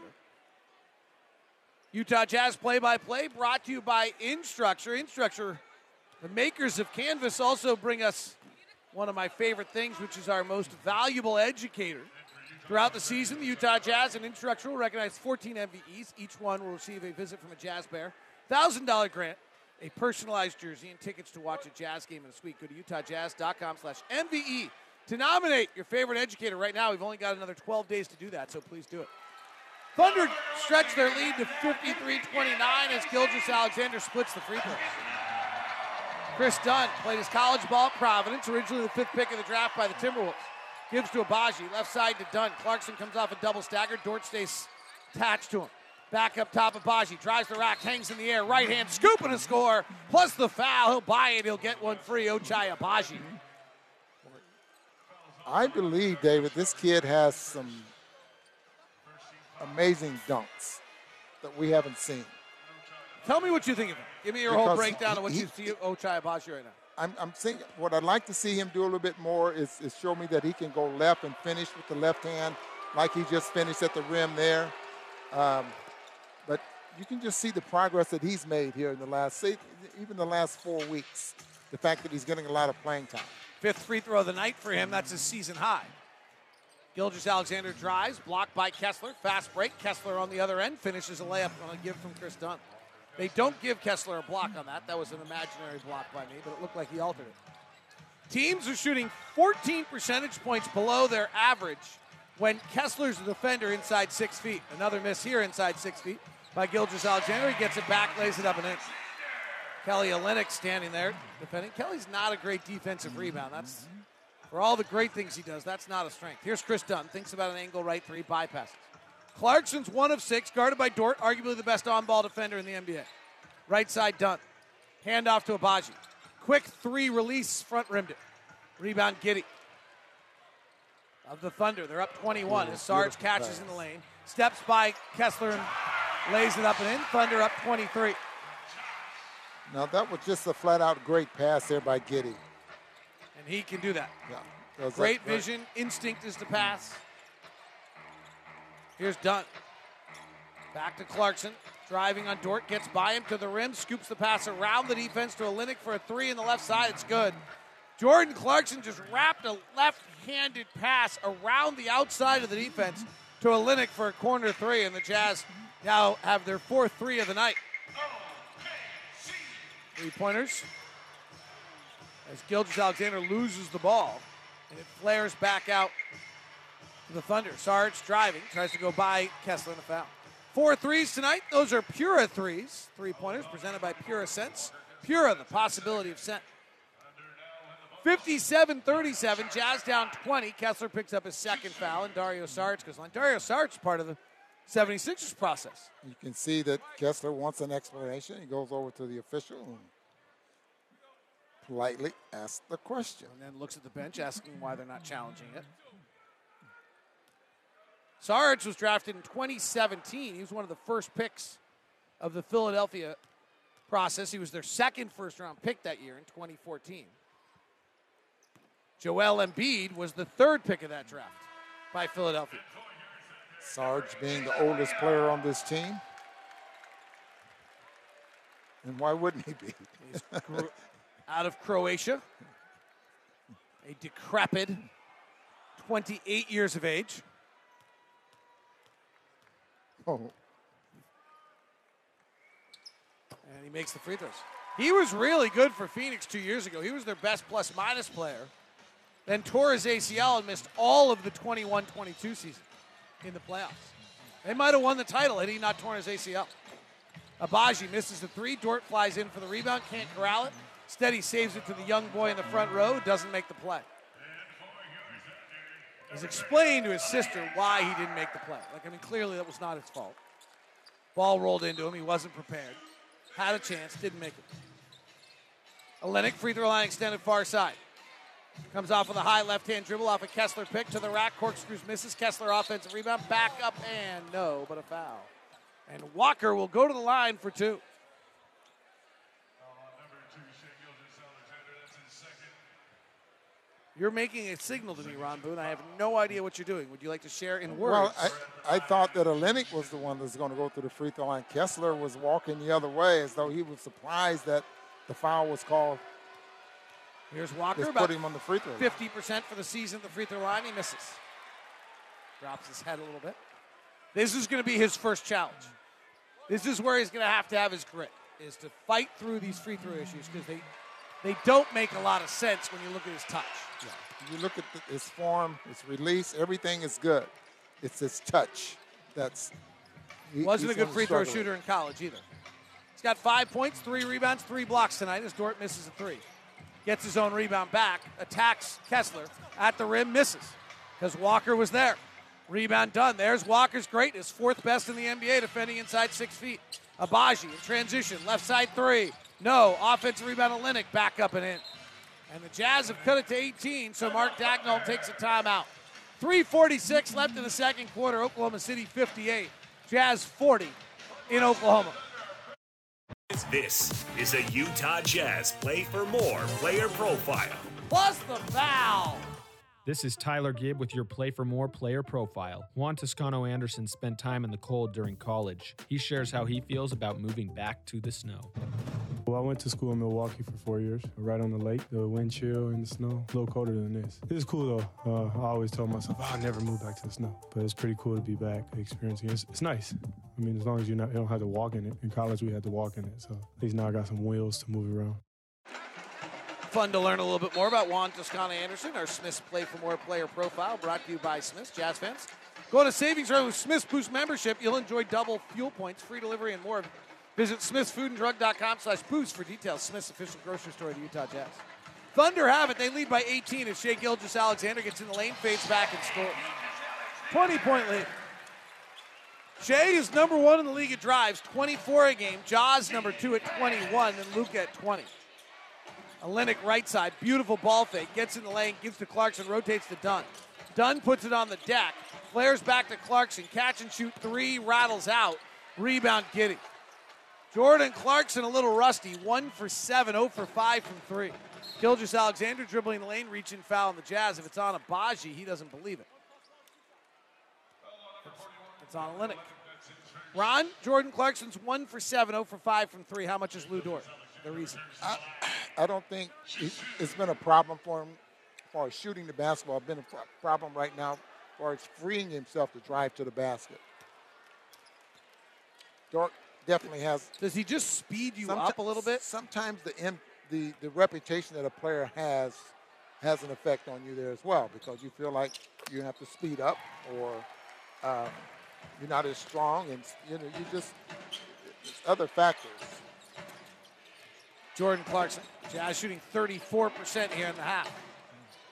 Utah Jazz play by play brought to you by Instructure. Instructure, the makers of Canvas, also bring us one of my favorite things, which is our most valuable educator. Throughout the season, the Utah Jazz and Instructure will recognize 14 MVEs. Each one will receive a visit from a Jazz Bear, $1,000 grant, a personalized jersey, and tickets to watch a Jazz game in a suite. Go to utahjazz.com slash MVE to nominate your favorite educator. Right now, we've only got another 12 days to do that, so please do it. Thunder stretch their lead to 53 29 as Gilgeous-Alexander splits the free throws. Kris Dunn played his college ball at Providence, originally the fifth pick of the draft by the Timberwolves. Gives to Agbaji, left side to Dunn. Clarkson comes off a double stagger. Dort stays attached to him. Back up top, of Agbaji drives the rack, hangs in the air, right hand scoop and a score. Plus the foul, he'll buy it. He'll get one free. Ochai Agbaji. I believe, David, this kid has some amazing dunks that we haven't seen. Tell me what you think of him. Give me your whole Because breakdown of what he- you see Ochai Agbaji right now. I'm, I'm thinking what I'd like to see him do a little bit more is, is show me that he can go left and finish with the left hand, like he just finished at the rim there. Um, but you can just see the progress that he's made here in the last, say, even the last four weeks. The fact that he's getting a lot of playing time. Fifth free throw of the night for him. That's his season high. Gilgeous-Alexander drives, blocked by Kessler. Fast break. Kessler on the other end finishes a layup on a give from Kris Dunn. They don't give Kessler a block on that. That was an imaginary block by me, but it looked like he altered it. Teams are shooting 14 percentage points below their average when Kessler's the defender inside six feet. Another miss here inside six feet by Gilgeous-Alexander. He gets it back, lays it up and in. Kelly Olynyk standing there defending. Kelly's not a great defensive rebound. That's for all the great things he does. That's not a strength. Here's Kris Dunn. Thinks about an angle right three, bypasses. Clarkson's one of six, guarded by Dort, arguably the best on-ball defender in the NBA. Right side Dunn. Hand off to Agbaji. Quick three release, front rimmed it. Rebound Giddey. Of the Thunder. They're up 21 as Sarge catches in the lane. Steps by Kessler and lays it up and in. Thunder up 23. Now that was just a flat-out great pass there by Giddey. And he can do that. Yeah, that was Great that- vision. Instinct is to pass. Here's Dunn. Back to Clarkson. Driving on Dort. Gets by him to the rim. Scoops the pass around the defense to Olynyk for a three in the left side. It's good. Jordan Clarkson just wrapped a left-handed pass around the outside of the defense to Olynyk for a corner three, and the Jazz now have their fourth three of the night. Three pointers. As Gilgeous-Alexander loses the ball, and it flares back out to the Thunder. Sarge driving, tries to go by Kessler in the foul. Four threes tonight. Those are Pura threes. Three pointers presented by Pura Sense. Pura, the possibility of scent. 57 37, Jazz down 20. Kessler picks up his second foul, and Dario Saric goes on. Dario is part of the 76ers process. You can see that Kessler wants an explanation. He goes over to the official and politely asks the question. And then looks at the bench, asking why they're not challenging it. Sarge was drafted in 2017. He was one of the first picks of the Philadelphia process. He was their second first round pick that year in 2014. Joel Embiid was the third pick of that draft by Philadelphia. Sarge being the oldest player on this team. And why wouldn't he be? He's out of Croatia, a decrepit 28 years of age. oh, And he makes the free throws. He was really good for Phoenix two years ago. He was their best plus minus player. Then tore his ACL and missed all of the 21 22 season in the playoffs. They might have won the title had he not torn his ACL. Agbaji misses the three. Dort flies in for the rebound, can't corral it. Steady saves it to the young boy in the front row, doesn't make the play. He's explained to his sister why he didn't make the play. Like, I mean, clearly that was not his fault. Ball rolled into him. He wasn't prepared. Had a chance, didn't make it. Olynyk, free throw line extended far side. Comes off with a high left hand dribble off a Kessler pick to the rack. Corkscrews misses. Kessler offensive rebound. Back up and no, but a foul. And Walker will go to the line for two. You're making a signal to me, Ron Boone. I have no idea what you're doing. Would you like to share in words? Well, I, I thought that Olynyk was the one that's going to go through the free throw line. Kessler was walking the other way as though he was surprised that the foul was called. Here's Walker. Just about put him on the free throw. line. 50% for the season at the free throw line. He misses. Drops his head a little bit. This is going to be his first challenge. This is where he's going to have to have his grit, is to fight through these free throw issues because they, they don't make a lot of sense when you look at his touch. You look at the, his form, his release, everything is good. It's his touch that's. he- Wasn't a good free throw with. shooter in college either. He's got five points, three rebounds, three blocks tonight as Dort misses a three. Gets his own rebound back, attacks Kessler at the rim, misses because Walker was there. Rebound Dunn. There's Walker's greatness, fourth best in the NBA, defending inside six feet. Agbaji in transition, left side three. No. Offensive rebound, Olynyk back up and in. And the Jazz have cut it to 18, so Mark Daigneault takes a timeout. 3.46 left in the second quarter. Oklahoma City 58. Jazz 40 in Oklahoma. This is a Utah Jazz Play for More player profile. Plus the foul. This is Tyler Gibb with your Play for More player profile. Juan Toscano Anderson spent time in the cold during college. He shares how he feels about moving back to the snow. Well, I went to school in Milwaukee for four years, right on the lake. The wind chill and the snow, a little colder than this. It's cool though. Uh, I always told myself "Oh, I'll never move back to the snow, but it's pretty cool to be back experiencing it. It's, it's nice. I mean, as long as you're not, you don't have to walk in it. In college, we had to walk in it, so at least now I got some wheels to move around. Fun to learn a little bit more about Juan Toscano Anderson, our Smith's Play for More player profile, brought to you by Smith's. Jazz fans, go to Savings Run with Smith's Boost membership. You'll enjoy double fuel points, free delivery, and more. Visit smithsfoodanddrug.com slash boost for details. Smith's official grocery store of the Utah Jazz. Thunder have it. They lead by 18 as Shai Gilgis Alexander gets in the lane, fades back, and scores. 20 point lead. Shai is number one in the league at drives, 24 a game. Ja's number two at 21, and Luka at 20. Olynyk right side, beautiful ball fake, gets in the lane, gives to Clarkson, rotates to Dunn. Dunn puts it on the deck, flares back to Clarkson, catch and shoot three, rattles out, rebound Giddey. Jordan Clarkson a little rusty, one for seven, 0 for five from three. Gilgeous-Alexander dribbling the lane, reaching foul on the Jazz. If it's on Agbaji, he doesn't believe it. It's on Olynyk. Ron, Jordan Clarkson's one for seven, 0 for five from three. How much is Lou Dort? The reason. I, I don't think it- it's been a problem for him for shooting the basketball. It's been a problem right now for far as freeing himself to drive to the basket. Dort definitely has. Does he just speed you up a little bit? Sometimes the, the the reputation that a player has has an effect on you there as well because you feel like you have to speed up or um, you're not as strong and you know you just it's other factors. Jordan Clarkson. Jazz shooting 34% here in the half.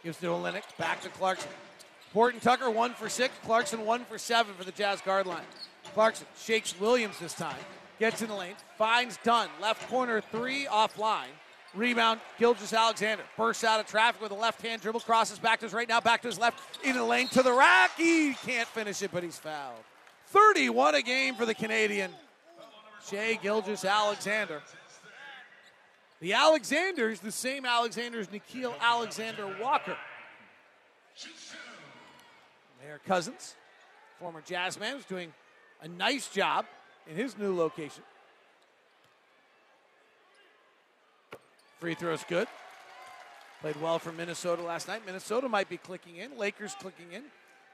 Gives to Olynyk. Back to Clarkson. Horton Tucker one for six. Clarkson one for seven for the Jazz guard line. Clarkson shakes Williams this time. Gets in the lane. Finds Dunn. Left corner three offline. Rebound, Gilgeous-Alexander. Bursts out of traffic with a left hand dribble. Crosses back to his right now. Back to his left. In the lane to the rack. He can't finish it, but he's fouled. 31 a game for the Canadian. Shai Gilgis Alexander. The Alexanders, the same Alexanders, Nickeil Alexander-Walker. They are cousins. Former Jazz man is doing a nice job in his new location. Free throw's good. Played well for Minnesota last night. Minnesota might be clicking in. Lakers clicking in.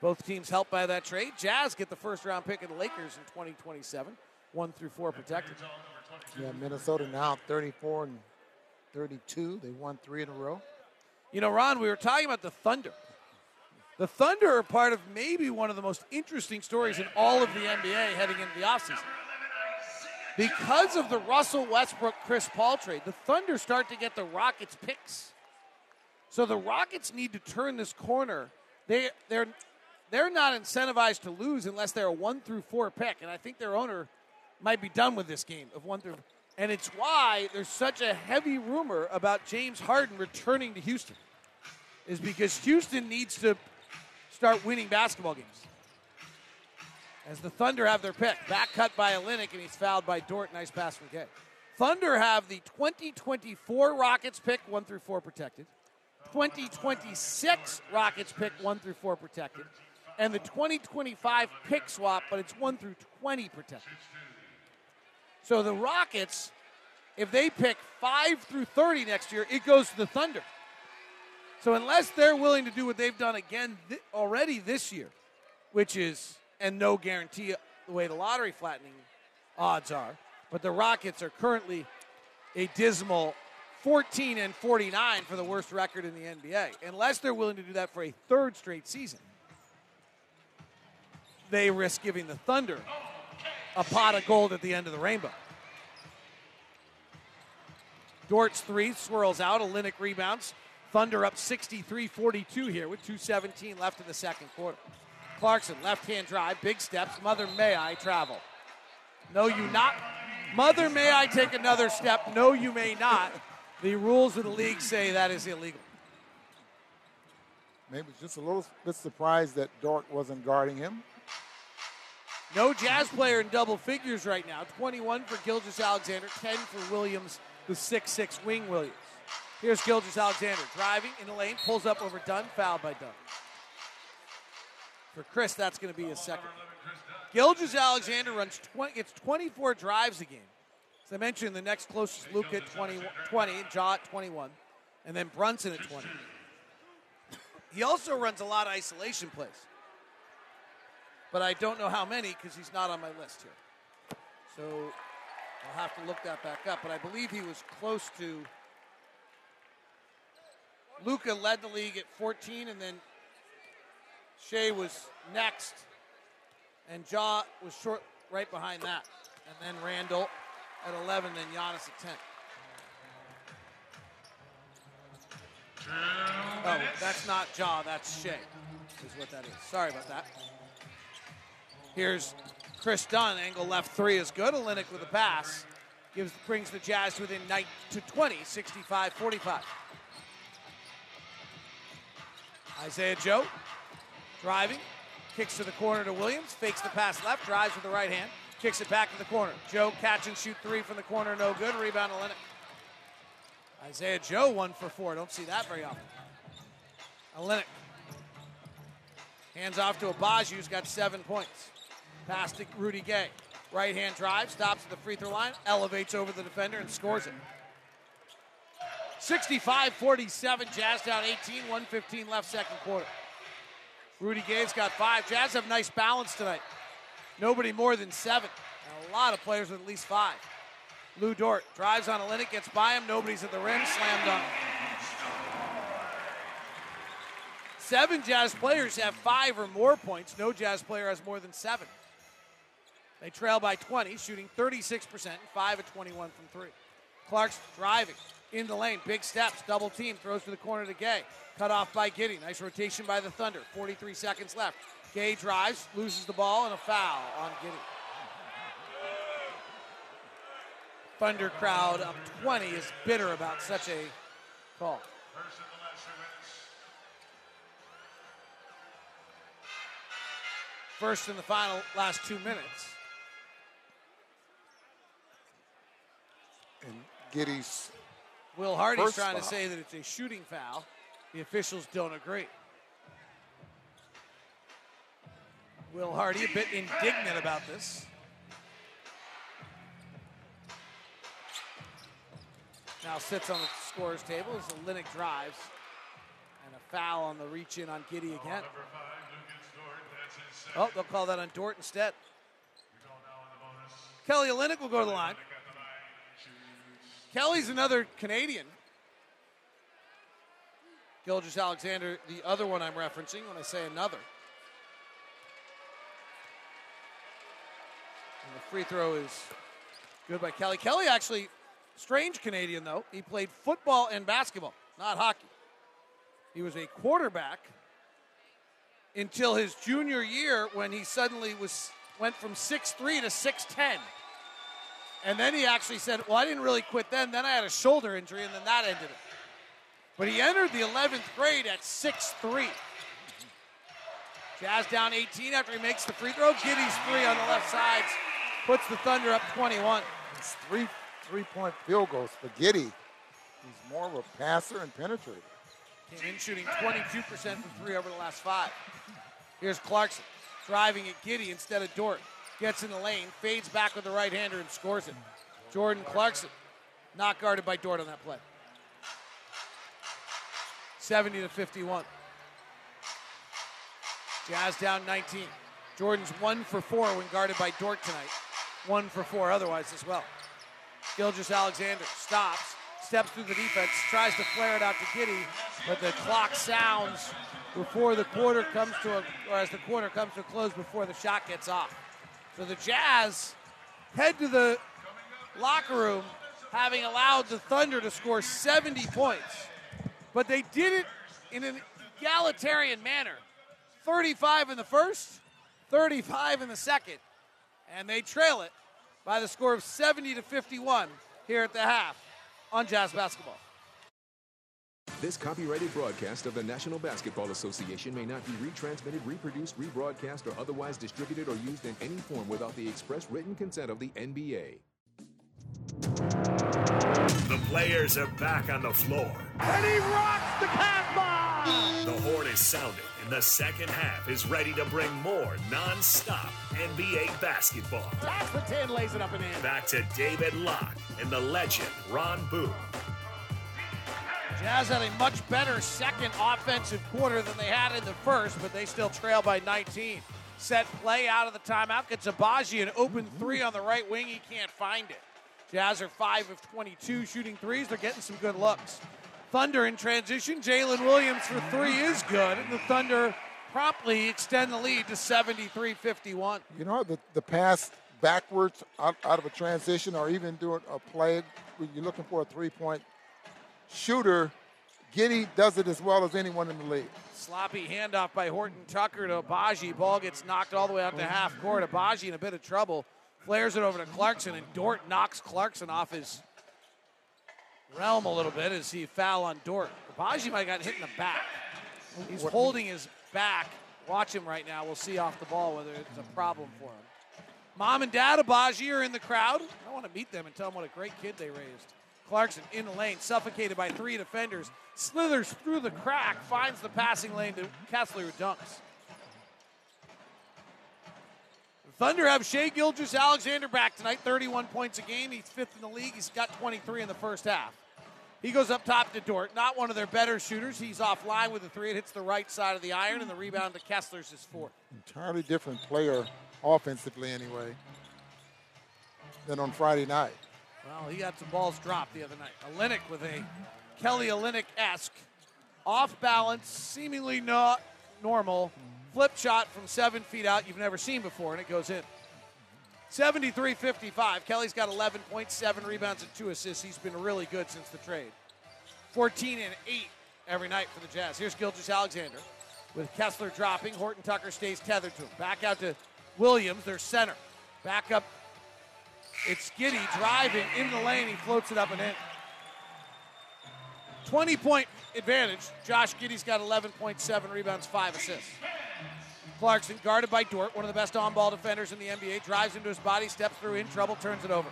Both teams helped by that trade. Jazz get the first round pick of the Lakers in 2027. One through four protected. Yeah, Minnesota now 34 and 32. They won three in a row. You know, Ron, we were talking about the Thunder. The Thunder are part of maybe one of the most interesting stories in all of the NBA heading into the offseason. Because of the Russell Westbrook Chris Paul trade, the Thunder start to get the Rockets picks. So the Rockets need to turn this corner they they're they're not incentivized to lose unless they're a one through four pick, and I think their owner might be done with this game of one through. And it's why there's such a heavy rumor about James Harden returning to Houston, is because Houston needs to start winning basketball games. As the Thunder have their pick, back cut by Olynyk, and he's fouled by Dort. Nice pass from Gay. Thunder have the 2024 Rockets pick, one through four protected. 2026 Rockets pick, one through four protected. And the 2025 pick swap, but it's one through 20 protected. So the Rockets, if they pick 5 through 30 next year, it goes to the Thunder. So unless they're willing to do what they've done again th- already this year, which is, and no guarantee the way the lottery flattening odds are, but the Rockets are currently a dismal 14 and 49 for the worst record in the NBA. Unless they're willing to do that for a third straight season, they risk giving the Thunder a pot of gold at the end of the rainbow. Dort's three swirls out. Olynyk rebounds. Thunder up 63 42 here with 2.17 left in the second quarter. Clarkson, left hand drive, big steps. Mother, may I travel? No, you not. Mother, may I take another step? No, you may not. The rules of the league say that is illegal. Maybe just a little bit surprised that Dort wasn't guarding him. No Jazz player in double figures right now. 21 for Gilgeous-Alexander, 10 for Williams, the 6'6 wing Williams. Here's Gilgeous-Alexander driving in the lane, pulls up over Dunn, fouled by Dunn. For Kris, that's going to be his second. Gilgeous-Alexander runs 20, gets 24 drives a game. As I mentioned, the next closest Luka at 20, 20 Ja at 21, and then Brunson at 20. He also runs a lot of isolation plays. But I don't know how many because he's not on my list here. So I'll have to look that back up. But I believe he was close to. Luka led the league at 14, and then Shai was next, and Ja was short right behind that, and then Randle at 11, then Giannis at 10. Oh, that's not Ja, that's Shai, is what that is. Sorry about that. Here's Kris Dunn, angle left three is good. Olynyk with a pass. Gives brings the Jazz within 9 to 20, 65-45. Isaiah Joe driving, kicks to the corner to Williams, fakes the pass left, drives with the right hand, kicks it back to the corner. Joe catch and shoot three from the corner, no good. Rebound Olynyk. Isaiah Joe one for four. Don't see that very often. Olynyk hands off to Agbaji, who's got seven points. Pass to Rudy Gay. Right hand drive, stops at the free throw line, elevates over the defender, and scores it. 65 47, Jazz down 18, 115 left, second quarter. Rudy Gay's got five. Jazz have nice balance tonight. Nobody more than seven. And a lot of players with at least five. Lou Dort drives on a Olynyk, gets by him. Nobody's at the rim. Slam dunk. Seven Jazz players have five or more points. No Jazz player has more than seven. They trail by 20, shooting 36%, 5 of 21 from three. Clark's driving in the lane, big steps, double team, throws to the corner to Gay. Cut off by Giddey. Nice rotation by the Thunder. 43 seconds left. Gay drives, loses the ball, and a foul on Giddey. Thunder crowd up 20 is bitter about such a call. First in the final last two minutes. Giddey's Will Hardy's trying to say that it's a shooting foul. The officials don't agree. Will Hardy a bit indignant about this. Now sits on the scorer's table as Olynyk drives. And a foul on the reach in on Giddey again. Oh, they'll call that on Dort instead. Kelly Olynyk will go to the line. Kelly's another Canadian. Gilgeous-Alexander, the other one I'm referencing when I say another. And the free throw is good by Kelly. Kelly actually, strange Canadian though. He played football and basketball, not hockey. He was a quarterback until his junior year when he suddenly was went from 6'3 to 6'10. And then he actually said, Well, I didn't really quit then. Then I had a shoulder injury, and then that ended it. But he entered the 11th grade at 6'3. Jazz down 18 after he makes the free throw. Giddey's three on the left sides puts the Thunder up 21. It's three three-point field goals for Giddey. He's more of a passer and penetrator. Came in shooting 22% from three over the last five. Here's Clarkson driving at Giddey instead of Dort. Gets in the lane, fades back with the right hander and scores it. Jordan Clarkson not guarded by Dort on that play. 70 to 51. Jazz down 19. Jordan's one for four when guarded by Dort tonight. One for four otherwise as well. Gilgeous-Alexander stops, steps through the defense, tries to flare it out to Giddey, but the clock sounds before the quarter comes to a, or as the quarter comes to a close before the shot gets off. So the Jazz head to the locker room having allowed the Thunder to score 70 points, but they did it in an egalitarian manner. 35 in the first, 35 in the second, and they trail it by the score of 70 to 51 here at the half on Jazz Basketball. This copyrighted broadcast of the National Basketball Association may not be retransmitted, reproduced, rebroadcast, or otherwise distributed or used in any form without the express written consent of the NBA. The players are back on the floor. And he rocks the Casbah! The horn is sounding, and the second half is ready to bring more non-stop NBA basketball. That's the 10, lays it up and in. Back to David Locke and the legend, Ron Boone. Jazz had a much better second offensive quarter than they had in the first, but they still trail by 19. Set play out of the timeout. Gets Agbaji an open three on the right wing. He can't find it. Jazz are 5 of 22 shooting threes. They're getting some good looks. Thunder in transition. Jalen Williams for three is good. And the Thunder promptly extend the lead to 73 51. You know, the, the pass backwards out, out of a transition or even doing a play you're looking for a three point shooter, Giddey does it as well as anyone in the league. Sloppy handoff by Horton Tucker to Agbaji. Ball gets knocked all the way out to half court. Agbaji in a bit of trouble. Flares it over to Clarkson, and Dort knocks Clarkson off his realm a little bit as he foul on Dort. Agbaji might have got hit in the back. He's holding his back. Watch him right now. We'll see off the ball whether it's a problem for him. Mom and Dad Agbaji are in the crowd. I want to meet them and tell them what a great kid they raised. Clarkson in the lane, suffocated by three defenders, slithers through the crack, finds the passing lane to Kessler, who dunks. Thunder have Shai Gilgeous-Alexander back tonight, 31 points a game. He's fifth in the league. He's got 23 in the first half. He goes up top to Dort, not one of their better shooters. He's offline with the three. It hits the right side of the iron, and the rebound to Kessler's is fourth. Entirely different player offensively, anyway, than on Friday night. Well, he got some balls dropped the other night. Olynyk with a Kelly Olynyk-esque, off balance, seemingly not normal flip shot from seven feet out you've never seen before, and it goes in. 73-55. Kelly's got 11.7 rebounds and two assists. He's been really good since the trade. 14 and 8 every night for the Jazz. Here's Gilgeous-Alexander with Kessler dropping. Horton Tucker stays tethered to him. Back out to Williams, their center. Back up it's Giddey driving in the lane. He floats it up and in. 20 point advantage. Josh Giddey's got 11.7 rebounds, five assists. Clarkson, guarded by Dort, one of the best on ball defenders in the NBA, drives into his body, steps through in trouble, turns it over.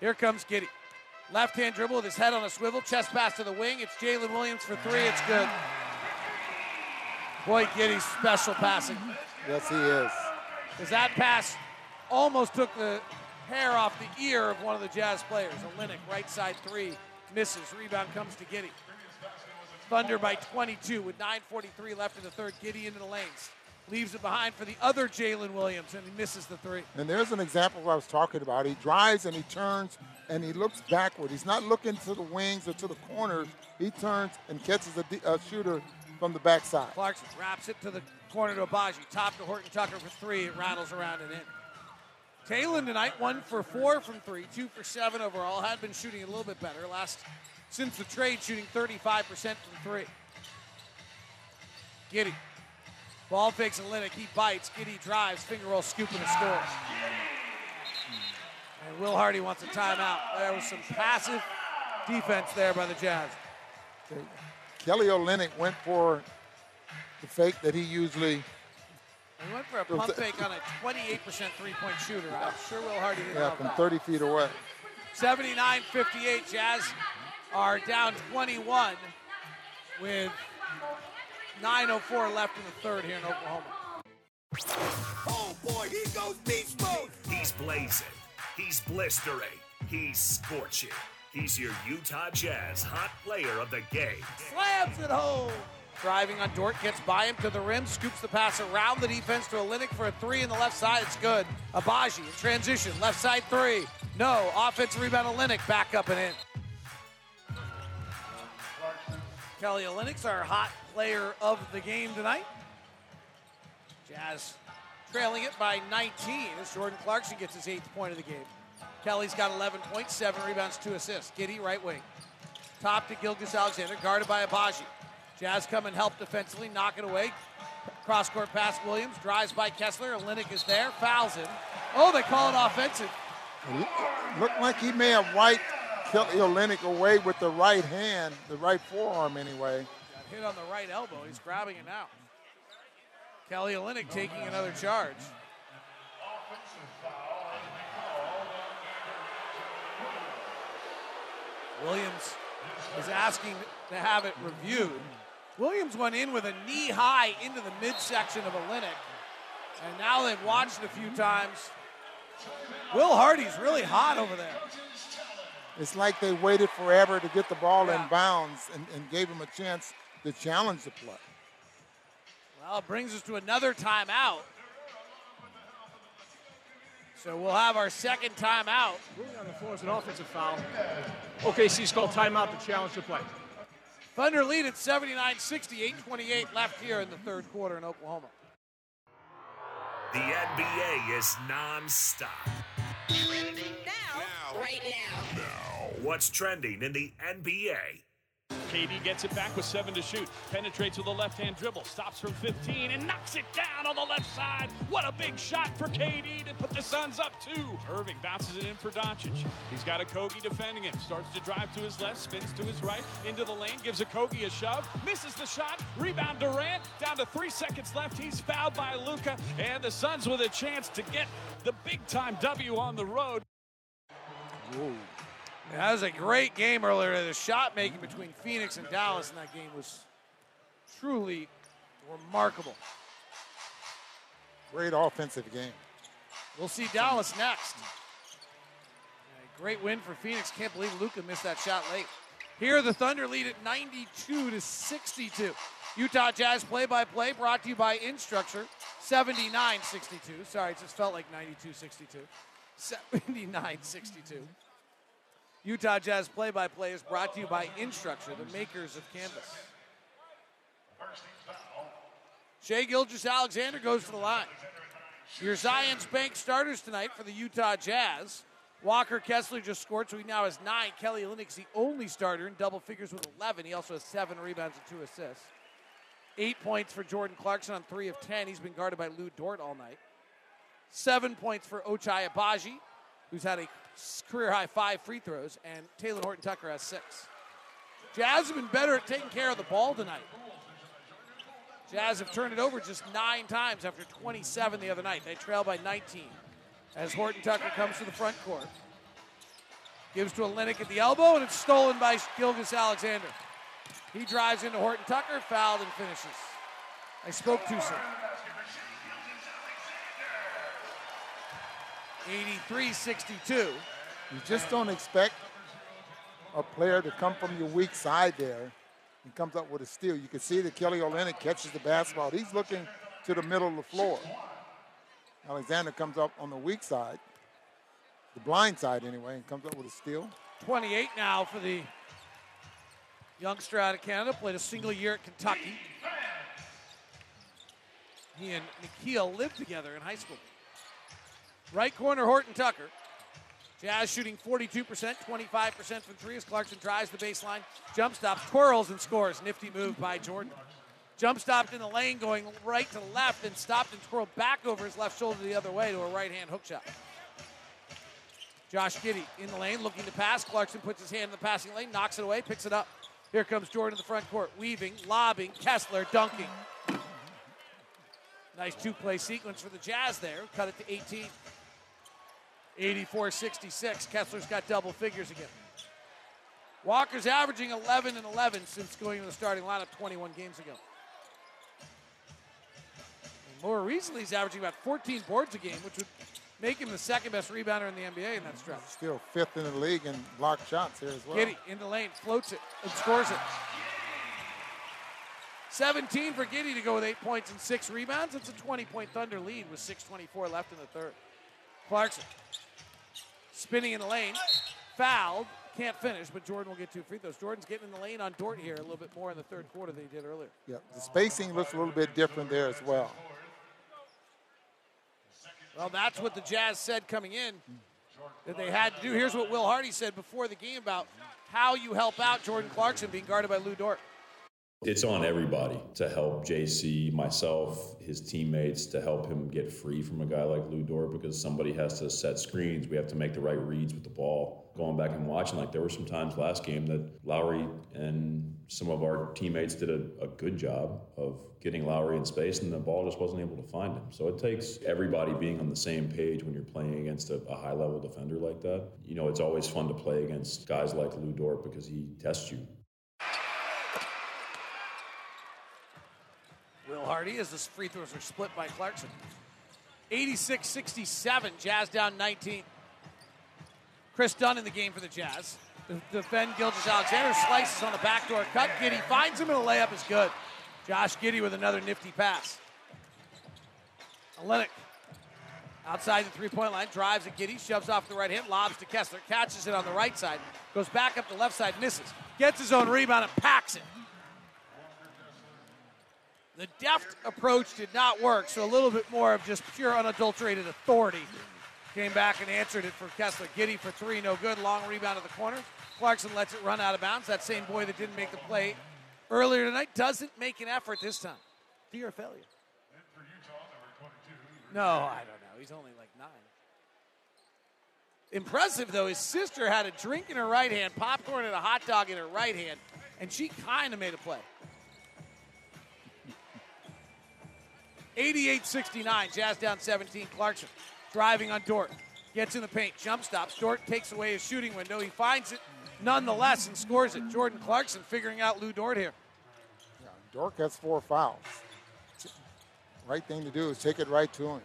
Here comes Giddey. Left hand dribble with his head on a swivel, chest pass to the wing. It's Jalen Williams for three. It's good. Boy, Giddey's special passing. Yes, he is. Because that pass almost took the hair off the ear of one of the Jazz players. Olynyk, right side three, misses. Rebound comes to Giddey. Thunder by 22 with 9.43 left in the third. Giddey into the lanes. Leaves it behind for the other Jalen Williams, and he misses the three. And there's an example of what I was talking about. He drives and he turns and he looks backward. He's not looking to the wings or to the corners. He turns and catches a, a shooter from the backside. Clarkson wraps it to the corner to Agbaji. Top to Horton Tucker for three. It rattles around and in. Talen tonight, one for four from three, two for seven overall. Had been shooting a little bit better last since the trade, shooting 35% from three. Giddey. Ball fakes Olynyk. He bites. Giddey drives. Finger roll, scoop, and a score. And Will Hardy wants a timeout. There was some passive defense there by the Jazz. Kelly Olynyk went for the fake that he usually. He went for a pump fake on a 28% three-point shooter. I'm sure Will Hardy didn't Yeah, from 30 feet away. 79-58. Jazz are down 21 with 9.04 left in the third here in Oklahoma. Oh boy, he goes beast mode. He's blazing. He's blistering. He's scorching. He's your Utah Jazz hot player of the game. Slams it home. Driving on Dort, gets by him to the rim, scoops the pass around the defense to Olynyk for a three in the left side. It's good. Agbaji in transition, left side three. No. Offensive rebound, Olynyk back up and in. Kelly Olynyk's our hot player of the game tonight. Jazz trailing it by 19 as Jordan Clarkson gets his eighth point of the game. Kelly's got 11 points, seven rebounds, two assists. Giddey, right wing. Top to Gilgeous-Alexander, guarded by Agbaji. Jazz come and help defensively, knock it away. Cross court pass Williams, drives by Kessler. Olynyk is there, fouls him. Oh, they call it offensive. Looked like he may have wiped Kelly Olynyk away with the right hand, the right forearm anyway. Got hit on the right elbow. He's grabbing it now. Kelly Olynyk taking another charge. Williams is asking to have it reviewed. Williams went in with a knee high into the midsection of Olynyk, and now they've watched it a few times. Will Hardy's really hot over there. It's like they waited forever to get the ball Yeah. in bounds and, and gave him a chance to challenge the play. Well, it brings us to another timeout. So we'll have our second timeout. Ruling on the floor is an offensive foul. OKC's called timeout to challenge the play. Thunder lead at 79 68, 28 left here in the third quarter in Oklahoma. The NBA is non-stop. Right now. What's trending in the NBA? KD gets it back with seven to shoot. Penetrates with a left hand dribble. Stops from 15 and knocks it down on the left side. What a big shot for KD to put the Suns up two. Irving bounces it in for Doncic. He's got Okogie defending him. Starts to drive to his left, spins to his right, into the lane, gives Okogie a shove, misses the shot. Rebound Durant. Down to three seconds left. He's fouled by Luka, and the Suns with a chance to get the big time W on the road. That was a great game earlier. The shot making between Phoenix and Dallas in that game was truly remarkable. Great offensive game. We'll see Dallas next. A great win for Phoenix. Can't believe Luka missed that shot late. Here, the Thunder lead at 92 to 62. Utah Jazz play-by-play brought to you by Instructure. 79-62. Sorry, it just felt like 92-62. 79-62. Utah Jazz play-by-play is brought to you by Instructure, the makers of Canvas. Shai Gilgis Alexander goes to the line. Your Zions Bank starters tonight for the Utah Jazz. Walker Kessler just scored, so he now has nine. Kelly Olynyk's the only starter in double figures with 11. He also has seven rebounds and two assists. Eight points for Jordan Clarkson on three of 10. He's been guarded by Lou Dort all night. Seven points for Ochai Agbaji, who's had a career high five free throws, and Taylor Horton Tucker has six. Jazz have been better at taking care of the ball tonight. Jazz have turned it over just nine times after 27 the other night. They trail by 19 as Horton Tucker comes to the front court. Gives to Olynyk at the elbow, and it's stolen by Gilgeous-Alexander. He drives into Horton Tucker, fouled, and finishes. I spoke too soon. 83 62. You just don't expect a player to come from your weak side there and comes up with a steal. You can see that Kelly Olynyk catches the basketball. He's looking to the middle of the floor. Alexander comes up on the weak side, the blind side anyway, and comes up with a steal. 28 now for the youngster out of Canada. Played a single year at Kentucky. He and Nickeil lived together in high school. Right corner, Horton Tucker. Jazz shooting 42%, 25% from three as Clarkson drives the baseline, jump stops, twirls, and scores. Nifty move by Jordan. Jump stopped in the lane, going right to left, and stopped and twirled back over his left shoulder the other way to a right hand hook shot. Josh Giddey in the lane, looking to pass. Clarkson puts his hand in the passing lane, knocks it away, picks it up. Here comes Jordan in the front court, weaving, lobbing, Kessler dunking. Nice two play sequence for the Jazz there. Cut it to 18. 84 66. Kessler's got double figures again. Walker's averaging 11 and 11 since going to the starting lineup 21 games ago. And more recently, he's averaging about 14 boards a game, which would make him the second best rebounder in the NBA in that stretch. Still fifth in the league in block shots here as well. Giddey in the lane, floats it, and scores it. 17 for Giddey to go with eight points and six rebounds. It's a 20 point Thunder lead with 6.24 left in the third. Clarkson spinning in the lane, fouled, can't finish, but Jordan will get two free throws. Jordan's getting in the lane on Dort here a little bit more in the third quarter than he did earlier. Yep, the spacing looks a little bit different there as well. Well, that's what the Jazz said coming in that they had to do. Here's what Will Hardy said before the game about how you help out Jordan Clarkson being guarded by Lu Dort. It's on everybody to help JC, myself, his teammates, to help him get free from a guy like Lu Dort because somebody has to set screens. We have to make the right reads with the ball. Going back and watching, like there were some times last game that Lauri and some of our teammates did a, a good job of getting Lowry in space, and the ball just wasn't able to find him. So it takes everybody being on the same page when you're playing against a, a high level defender like that. You know, it's always fun to play against guys like Lu Dort because he tests you. Will Hardy as the free throws are split by Clarkson. 86 67, Jazz down 19. Kris Dunn in the game for the Jazz. Defend Gilgeous-Alexander, slices on the backdoor cut. Giddey finds him, and a layup is good. Josh Giddey with another nifty pass. Olynyk outside the three point line, drives at Giddey, shoves off the right hand, lobs to Kessler, catches it on the right side, goes back up the left side, misses, gets his own rebound, and packs it. The deft approach did not work, so a little bit more of just pure unadulterated authority came back and answered it for Kessler. Giddey for three, no good. Long rebound at the corner. Clarkson lets it run out of bounds. That same boy that didn't make the play earlier tonight doesn't make an effort this time. Fear of failure. No, I don't know. He's only like nine. Impressive though, his sister had a drink in her right hand, popcorn and a hot dog in her right hand, and she kind of made a play. 88 69, Jazz down 17. Clarkson driving on Dort. Gets in the paint, jump stops. Dort takes away his shooting window. He finds it nonetheless and scores it. Jordan Clarkson figuring out Lou Dort here. Yeah, Dort has four fouls. Right thing to do is take it right to him.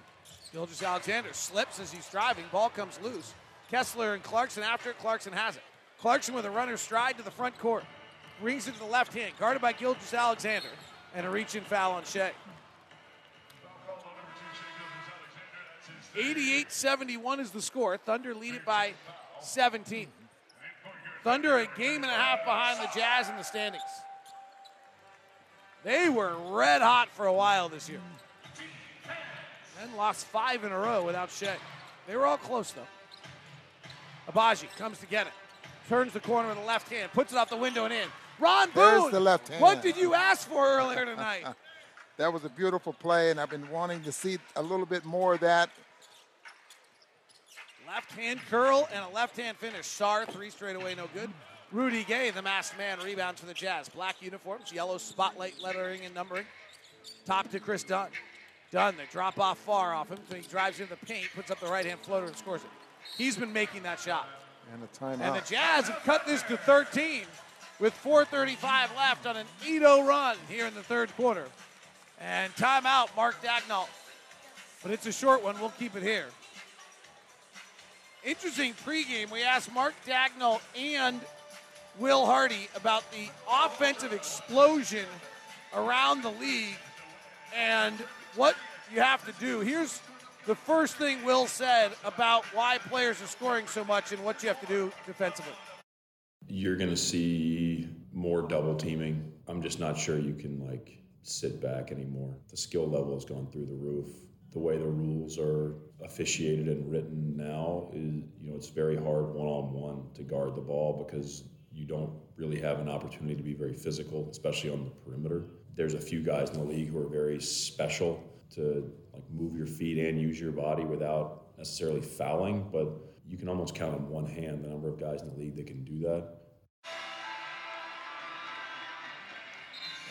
Gilgeous-Alexander slips as he's driving. Ball comes loose. Kessler and Clarkson after it. Clarkson has it. Clarkson with a runner's stride to the front court. Brings it to the left hand, guarded by Gilgeous-Alexander. And a reach in foul on Shai. 88 71 is the score. Thunder lead it by 17. Thunder a game and a half behind the Jazz in the standings. They were red hot for a while this year. Then lost five in a row without Shai. They were all close though. Agbaji comes to get it. Turns the corner with the left hand, puts it out the window and in. Ron Boone. The left hand. What did you ask for earlier tonight? that was a beautiful play, and I've been wanting to see a little bit more of that. Left hand curl and a left hand finish. Sarr, three straight away, no good. Rudy Gay, the masked man, rebounds for the Jazz. Black uniforms, yellow spotlight lettering and numbering. Top to Kris Dunn. Dunn, they drop off far off him. So he drives into the paint, puts up the right hand floater, and scores it. He's been making that shot. And a timeout. And the Jazz have cut this to 13 with 4.35 left on an 8 0 run here in the third quarter. And timeout, Mark Daigneault. But it's a short one. We'll keep it here. Interesting pregame. We asked Mark Daigneault and Will Hardy about the offensive explosion around the league and what you have to do. Here's the first thing Will said about why players are scoring so much and what you have to do defensively. You're going to see more double teaming. I'm just not sure you can like sit back anymore. The skill level has gone through the roof. The way the rules are officiated and written now is, you know, it's very hard one on one to guard the ball because you don't really have an opportunity to be very physical, especially on the perimeter there's a few guys in the league who are very special to like move your feet and use your body without necessarily fouling, but you can almost count on one hand the number of guys in the league that can do that.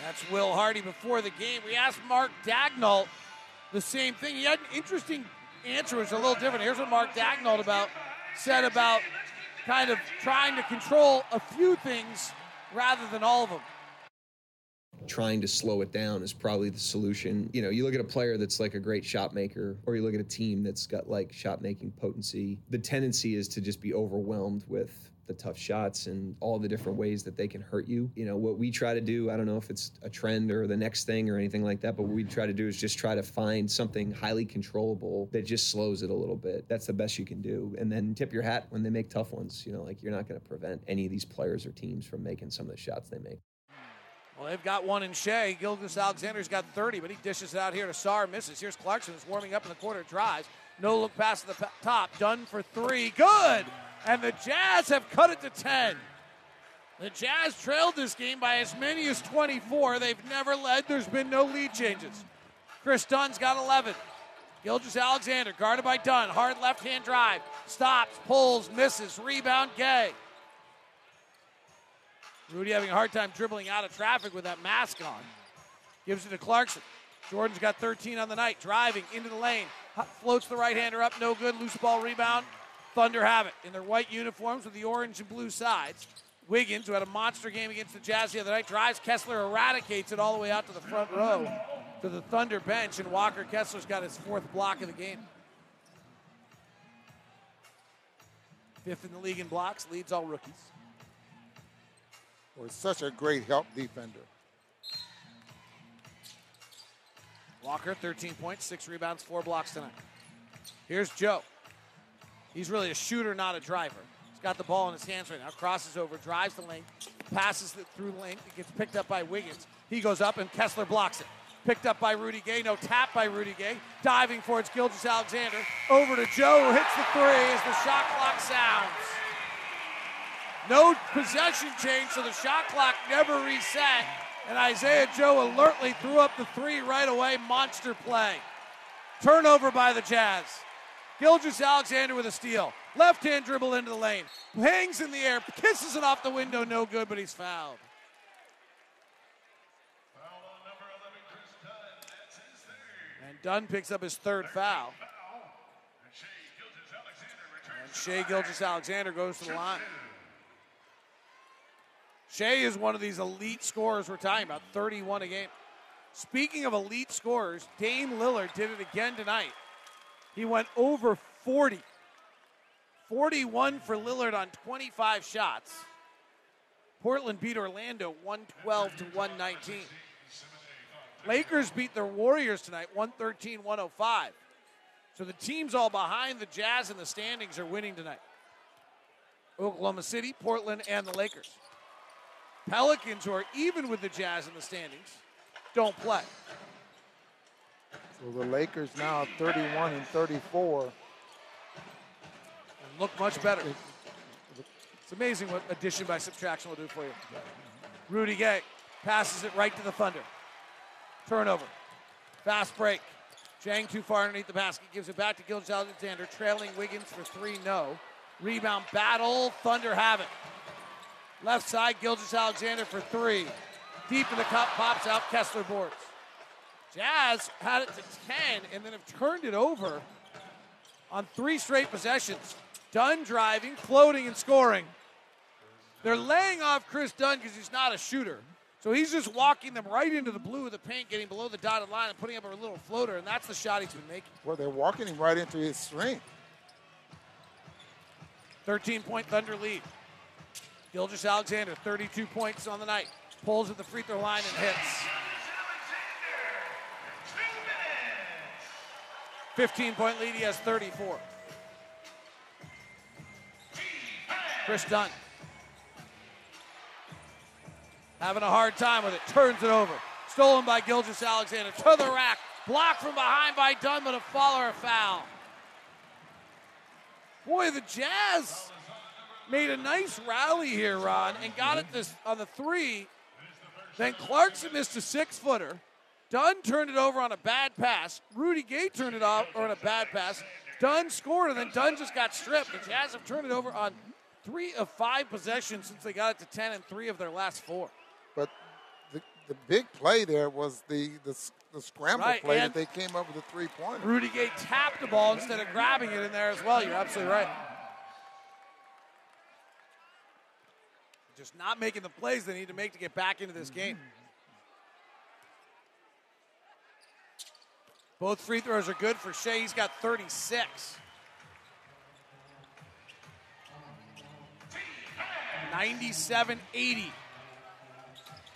That's Will Hardy before the game. We asked Mark Daigneault the same thing. He had an interesting answer, was a little different. Here's what Mark Daigneault about said about kind of trying to control a few things rather than all of them trying to slow it down is probably the solution. You know, you look at a player that's like a great shot maker, or you look at a team that's got like shot making potency. The tendency is to just be overwhelmed with the tough shots and all the different ways that they can hurt you. You know, what we try to do, I don't know if it's a trend or the next thing or anything like that, but what we try to do is just try to find something highly controllable that just slows it a little bit. That's the best you can do. And then tip your hat when they make tough ones. You know, like you're not going to prevent any of these players or teams from making some of the shots they make. Well, they've got one in Shai. Gilgeous-Alexander's got 30, but he dishes it out here to Sarr. Misses. Here's Clarkson warming up in the corner. Drives. No look pass to the top. Dunn for three. Good. And the Jazz have cut it to 10. The Jazz trailed this game by as many as 24. They've never led. There's been no lead changes. Kris Dunn's got 11. Gilgeous-Alexander guarded by Dunn. Hard left hand drive. Stops, pulls, misses. Rebound, Gay. Rudy having a hard time dribbling out of traffic with that mask on. Gives it to Clarkson. Jordan's got 13 on the night. Driving into the lane. Floats the right hander up. No good. Loose ball rebound. Thunder have it in their white uniforms with the orange and blue sides. Wiggins, who had a monster game against the Jazz the other night, drives. Kessler eradicates it all the way out to the front row to the Thunder bench, and Walker Kessler's got his fourth block of the game. Fifth in the league in blocks, leads all rookies was such a great help defender. Walker, 13 points, six rebounds, four blocks tonight. Here's Joe. He's really a shooter, not a driver. He's got the ball in his hands right now. Crosses over, drives the lane, passes it through the lane. It gets picked up by Wiggins. He goes up, and Kessler blocks it. Picked up by Rudy Gay. No tap by Rudy Gay. Diving for it, Gilgeous-Alexander. Over to Joe, who hits the three as the shot clock sounds. No possession change, so the shot clock never reset. And Isaiah Joe alertly threw up the three right away. Monster play. Turnover by the Jazz. Gilgeous-Alexander with a steal. Left hand dribble into the lane. Hangs in the air, kisses it off the window. No good, but he's fouled. And Dunn picks up his third foul. And Shai Gilgeous-Alexander goes to the line. Shai is one of these elite scorers we're talking about, 31 a game. Speaking of elite scorers, Dame Lillard did it again tonight. He went over 40. 41 for Lillard on 25 shots. Portland beat Orlando 112 to 119. Lakers beat the Warriors tonight 113 105. So the teams all behind the Jazz in the standings are winning tonight. Oklahoma City, Portland, and the Lakers. Pelicans, who are even with the Jazz in the standings, don't play. So the Lakers now 31 and 34. And look much better. It's amazing what addition by subtraction will do for you. Rudy Gay passes it right to the Thunder. Turnover. Fast break. Dieng too far underneath the basket. Gives it back to Gilgeous-Alexander. Trailing Wiggins for three. No. Rebound battle. Thunder have it. Left side, Gilgeous-Alexander for three. Deep in the cup, pops out, Kessler boards. Jazz had it to 10 and then have turned it over on three straight possessions. Dunn driving, floating, and scoring. They're laying off Kris Dunn because he's not a shooter. So he's just walking them right into the blue of the paint, getting below the dotted line and putting up a little floater, and that's the shot he's been making. Well, they're walking him right into his strength. 13 point Thunder lead. Gilgeous-Alexander, 32 points on the night. Pulls at the free throw line and hits. 15 point lead, he has 34. Kris Dunn. Having a hard time with it, turns it over. Stolen by Gilgeous-Alexander to the rack. Blocked from behind by Dunn, but a fall or a foul. Boy, the Jazz made a nice rally here, Ron, and got it mm-hmm. this on the three. Then Clarkson missed a six footer. Dunn turned it over on a bad pass. Rudy Gay turned it off on a bad pass. Dunn scored, and then Dunn just got stripped. The Jazz have turned it over on three of five possessions since they got it to 10 and three of their last four. But the, the big play there was the, the, the scramble Right, play and that they came up with a three point. Rudy Gay tapped the ball instead of grabbing it in there as well. You're absolutely right. Just not making the plays they need to make to get back into this game. Mm. Both free throws are good for Shai. He's got 36. 97 80.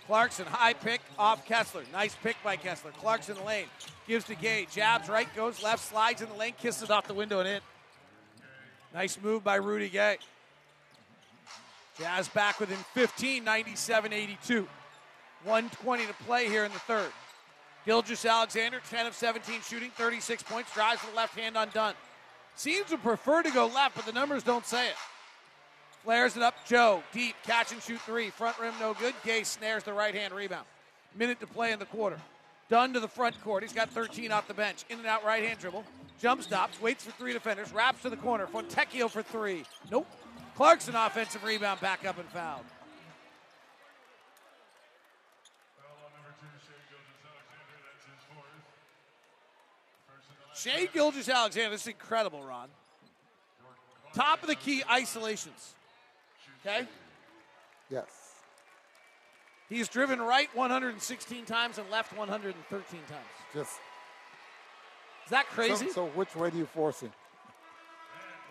Clarkson, high pick off Kessler. Nice pick by Kessler. Clarkson the lane. Gives to Gay. Jabs right, goes left, slides in the lane, kisses off the window and in. Nice move by Rudy Gay. Jazz back within 15, 97 82. 120 to play here in the third. Gilgeous-Alexander, 10 of 17 shooting, 36 points, drives with the left hand undone. Seems to prefer to go left, but the numbers don't say it. Flares it up, Joe, deep, catch and shoot three. Front rim no good. Gay snares the right hand rebound. Minute to play in the quarter. Dunn to the front court. He's got 13 off the bench. In and out right hand dribble. Jump stops, waits for three defenders, wraps to the corner. Fontecchio for three. Nope. Clarkson offensive rebound, back up and fouled. Shai Gilgis Alexander, this is incredible, Ron. Top of the key isolations. Okay? Yes. He's driven right 116 times and left 113 times. Just Is that crazy? So, so which way do you force him?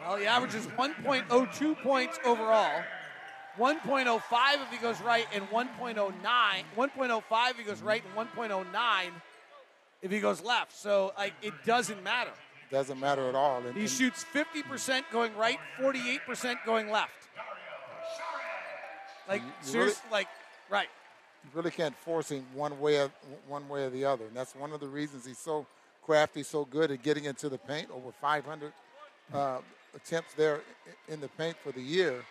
Well, he averages 1.02 points overall, 1.05 if he goes right, and 1.09. 1.05 if he goes right, and 1.09 if he goes left. So, like, it doesn't matter. Doesn't matter at all. And, He and shoots 50% going right, 48% going left. Like, seriously, really- like, right. you really can't force him one way or, one way or the other. And that's one of the reasons he's so crafty, so good at getting into the paint. Over 500 uh, attempts there in the paint for the year.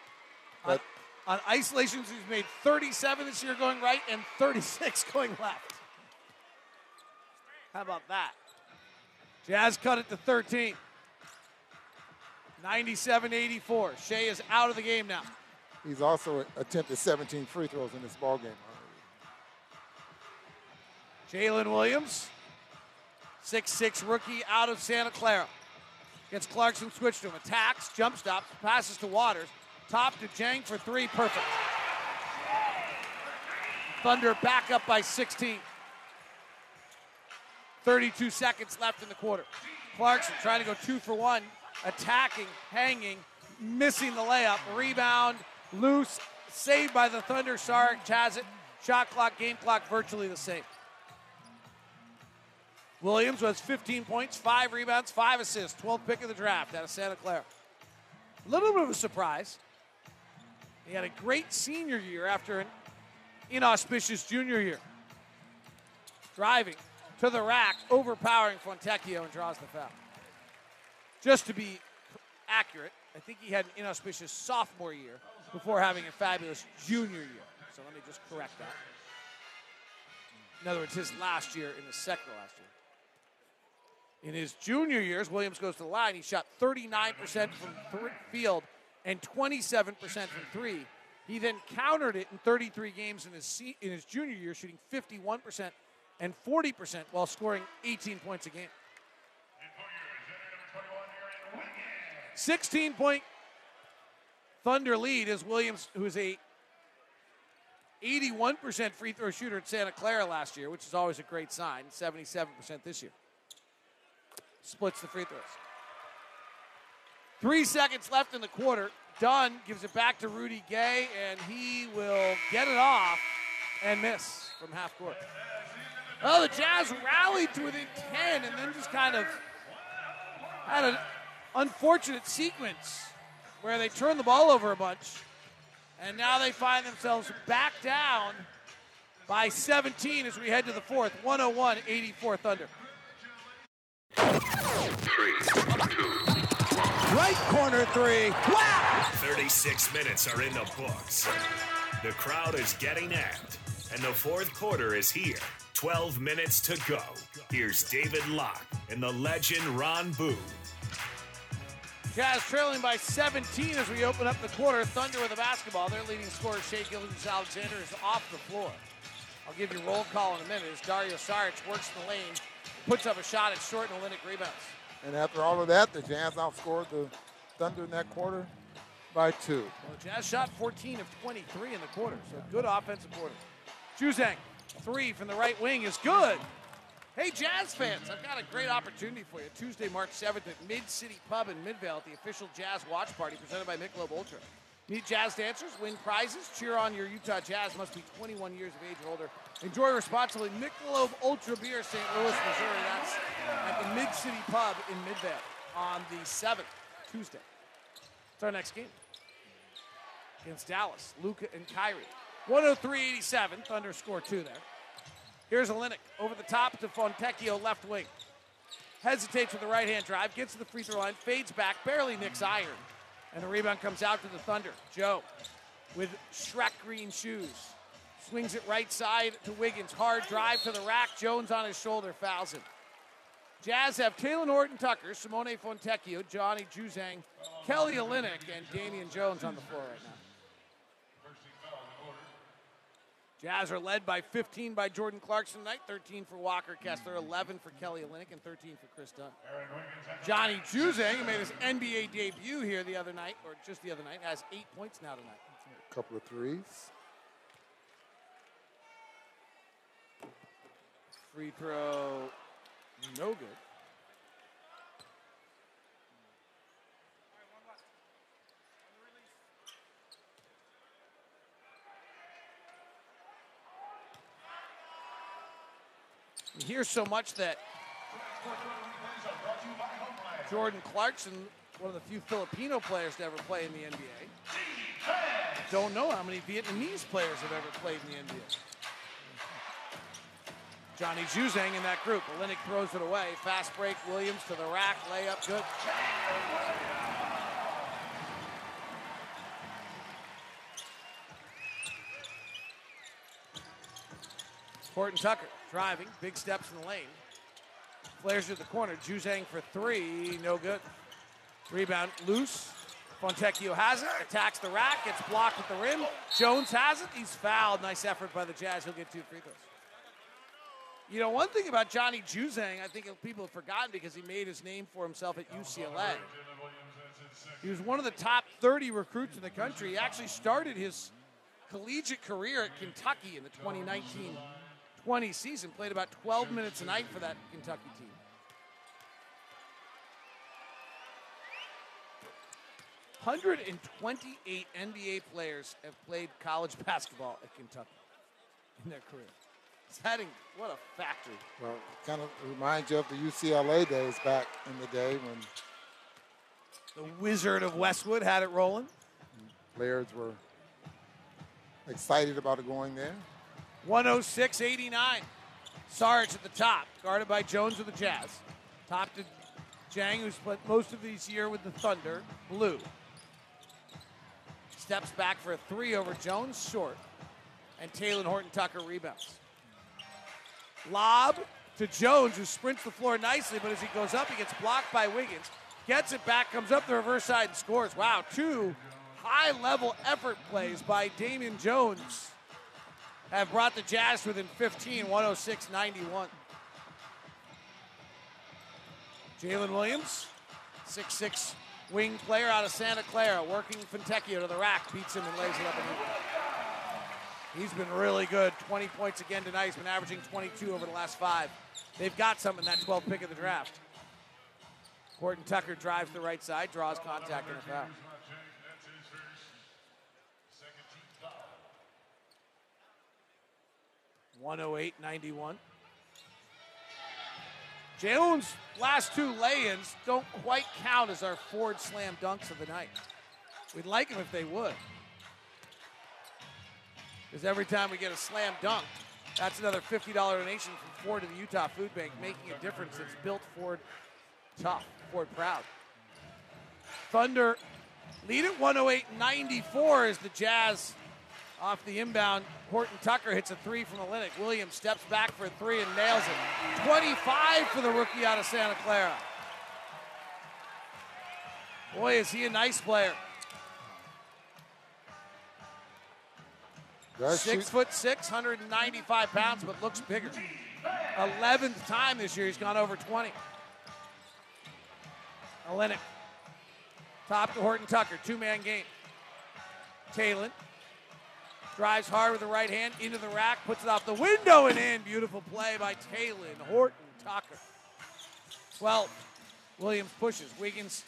But On isolations, he's made 37 this year going right and 36 going left. How about that? Jazz cut it to 13. 97 84. Shai is out of the game now. he's also attempted 17 free throws in this ball game. Jalen Williams, 6'6 rookie out of Santa Clara. Gets Clarkson switched to him. Attacks, jump stops, passes to Waters. Top to Dieng for three. Perfect. Thunder back up by 16. 32 seconds left in the quarter. Clarkson trying to go two for one, attacking, hanging, missing the layup. Rebound, loose, saved by the Thunder. Saric has it. Shot clock, game clock virtually the same. Williams was 15 points, five rebounds, five assists, 12th pick of the draft out of Santa Clara. A little bit of a surprise. He had a great senior year after an inauspicious junior year. Driving to the rack, overpowering Fontecchio and draws the foul. Just to be accurate, I think he had an inauspicious sophomore year before having a fabulous junior year. So let me just correct that. In other words, his last year in the second last year. In his junior years, Williams goes to the line. He shot 39% from field and 27% from three. He then countered it in 33 games in his in his junior year, shooting 51% and 40% while scoring 18 points a game. 16 point Thunder lead is Williams, who is a 81% free throw shooter at Santa Clara last year, which is always a great sign. 77% this year. Splits the free throws. Three seconds left in the quarter. Dunn gives it back to Rudy Gay, and he will get it off and miss from half court. Oh, the Jazz rallied to within 10 and then just kind of had an unfortunate sequence where they turned the ball over a bunch. And now they find themselves back down by 17 as we head to the fourth. 101 84 Thunder. Right corner three. Wow! 36 minutes are in the books. The crowd is getting amped and the fourth quarter is here. 12 minutes to go. Here's David Locke and the legend Ron Boone. Jazz trailing by 17 as we open up the quarter. Thunder with the basketball. Their leading scorer, Shai Gilgis Alexander, is off the floor. I'll give you a roll call in a minute as Dario Saric works the lane, puts up a shot at short, and Olynyk rebounds. And after all of that, the Jazz outscored the Thunder in that quarter by two. Well, Jazz shot 14 of 23 in the quarter, so good offensive quarter. Juzang, three from the right wing is good. Hey, Jazz fans, I've got a great opportunity for you. Tuesday, March 7th at Mid City Pub in Midvale at the official Jazz Watch Party presented by Michelob Ultra. Meet jazz dancers, win prizes, cheer on your Utah Jazz. Must be 21 years of age or older. Enjoy responsibly. Michelob Ultra Beer, St. Louis, Missouri. That's at the Mid City Pub in Midvale on the 7th, Tuesday. It's our next game against Dallas. Luka and Kyrie. 103-87. Thunder score two there. Here's Olynyk over the top to Fontecchio, left wing. Hesitates with the right hand drive, gets to the free throw line, fades back, barely nicks iron. And the rebound comes out to the Thunder. Joe with Shrek green shoes. Swings it right side to Wiggins. Hard drive to the rack. Jones on his shoulder fouls him. Jazz have Talen Horton Tucker, Simone Fontecchio, Johnny Juzang, Kelly Olynyk, and Damian Jones on the floor right now. Jazz are led by 15 by Jordan Clarkson tonight, 13 for Walker Kessler, 11 for Kelly Olynyk, and 13 for Kris Dunn. Johnny Juzang, who made his NBA debut here the other night, or just the other night, has eight points now tonight. A couple of threes. Free throw, no good. Hear so much that Jordan Clarkson, one of the few Filipino players to ever play in the NBA, don't know how many Vietnamese players have ever played in the NBA. Johnny Juzang in that group. Olynyk throws it away. Fast break. Williams to the rack. Layup. Good. Horton Tucker driving. Big steps in the lane. Flares to the corner. Juzang for three. No good. Rebound loose. Fontecchio has it. Attacks the rack. Gets blocked at the rim. Jones has it. He's fouled. Nice effort by the Jazz. He'll get two free throws. You know, one thing about Johnny Juzang, I think people have forgotten because he made his name for himself at UCLA. He was one of the top 30 recruits in the country. He actually started his collegiate career at Kentucky in the 2019 20 season, played about 12 minutes a night for that Kentucky team. Hundred and twenty-eight NBA players have played college basketball at Kentucky in their career. It's heading what a factory. Well, kind of reminds you of the UCLA days back in the day when the Wizard of Westwood had it rolling. Players were excited about it going there. 106 89. Sarge at the top, guarded by Jones of the Jazz. Top to Dieng, who spent most of this year with the Thunder. Blue. Steps back for a three over Jones, short. And Talen Horton Tucker rebounds. Lob to Jones, who sprints the floor nicely, but as he goes up, he gets blocked by Wiggins. Gets it back, comes up the reverse side, and scores. Wow, two high level effort plays by Damian Jones have brought the Jazz within 15, 106 91. Jalen Williams, six-six wing player out of Santa Clara, working Fontecchio to the rack, beats him and lays it up and. He's been really good. 20 points again tonight. He's been averaging 22 over the last five. They've got some in that 12th pick of the draft. Horton Tucker drives the right side, draws contact and a foul. 108 91. Jones' last two lay ins don't quite count as our Ford slam dunks of the night. We'd like them if they would. Because every time we get a slam dunk, that's another $50 donation from Ford to the Utah Food Bank, making a difference. It's built Ford tough, Ford proud. Thunder lead at 108 94 as the Jazz Off the inbound, Horton Tucker hits a three from Olynyk. Williams steps back for a three and nails it. 25 for the rookie out of Santa Clara. Boy, is he a nice player. Six shoot- foot six, 195 pounds, but looks bigger. 11th time this year he's gone over 20. Olynyk. Top to Horton Tucker, two man game. Talen drives hard with the right hand into the rack, puts it off the window and in. Beautiful play by Talen. Horton Tucker. 12. Williams pushes. Wiggins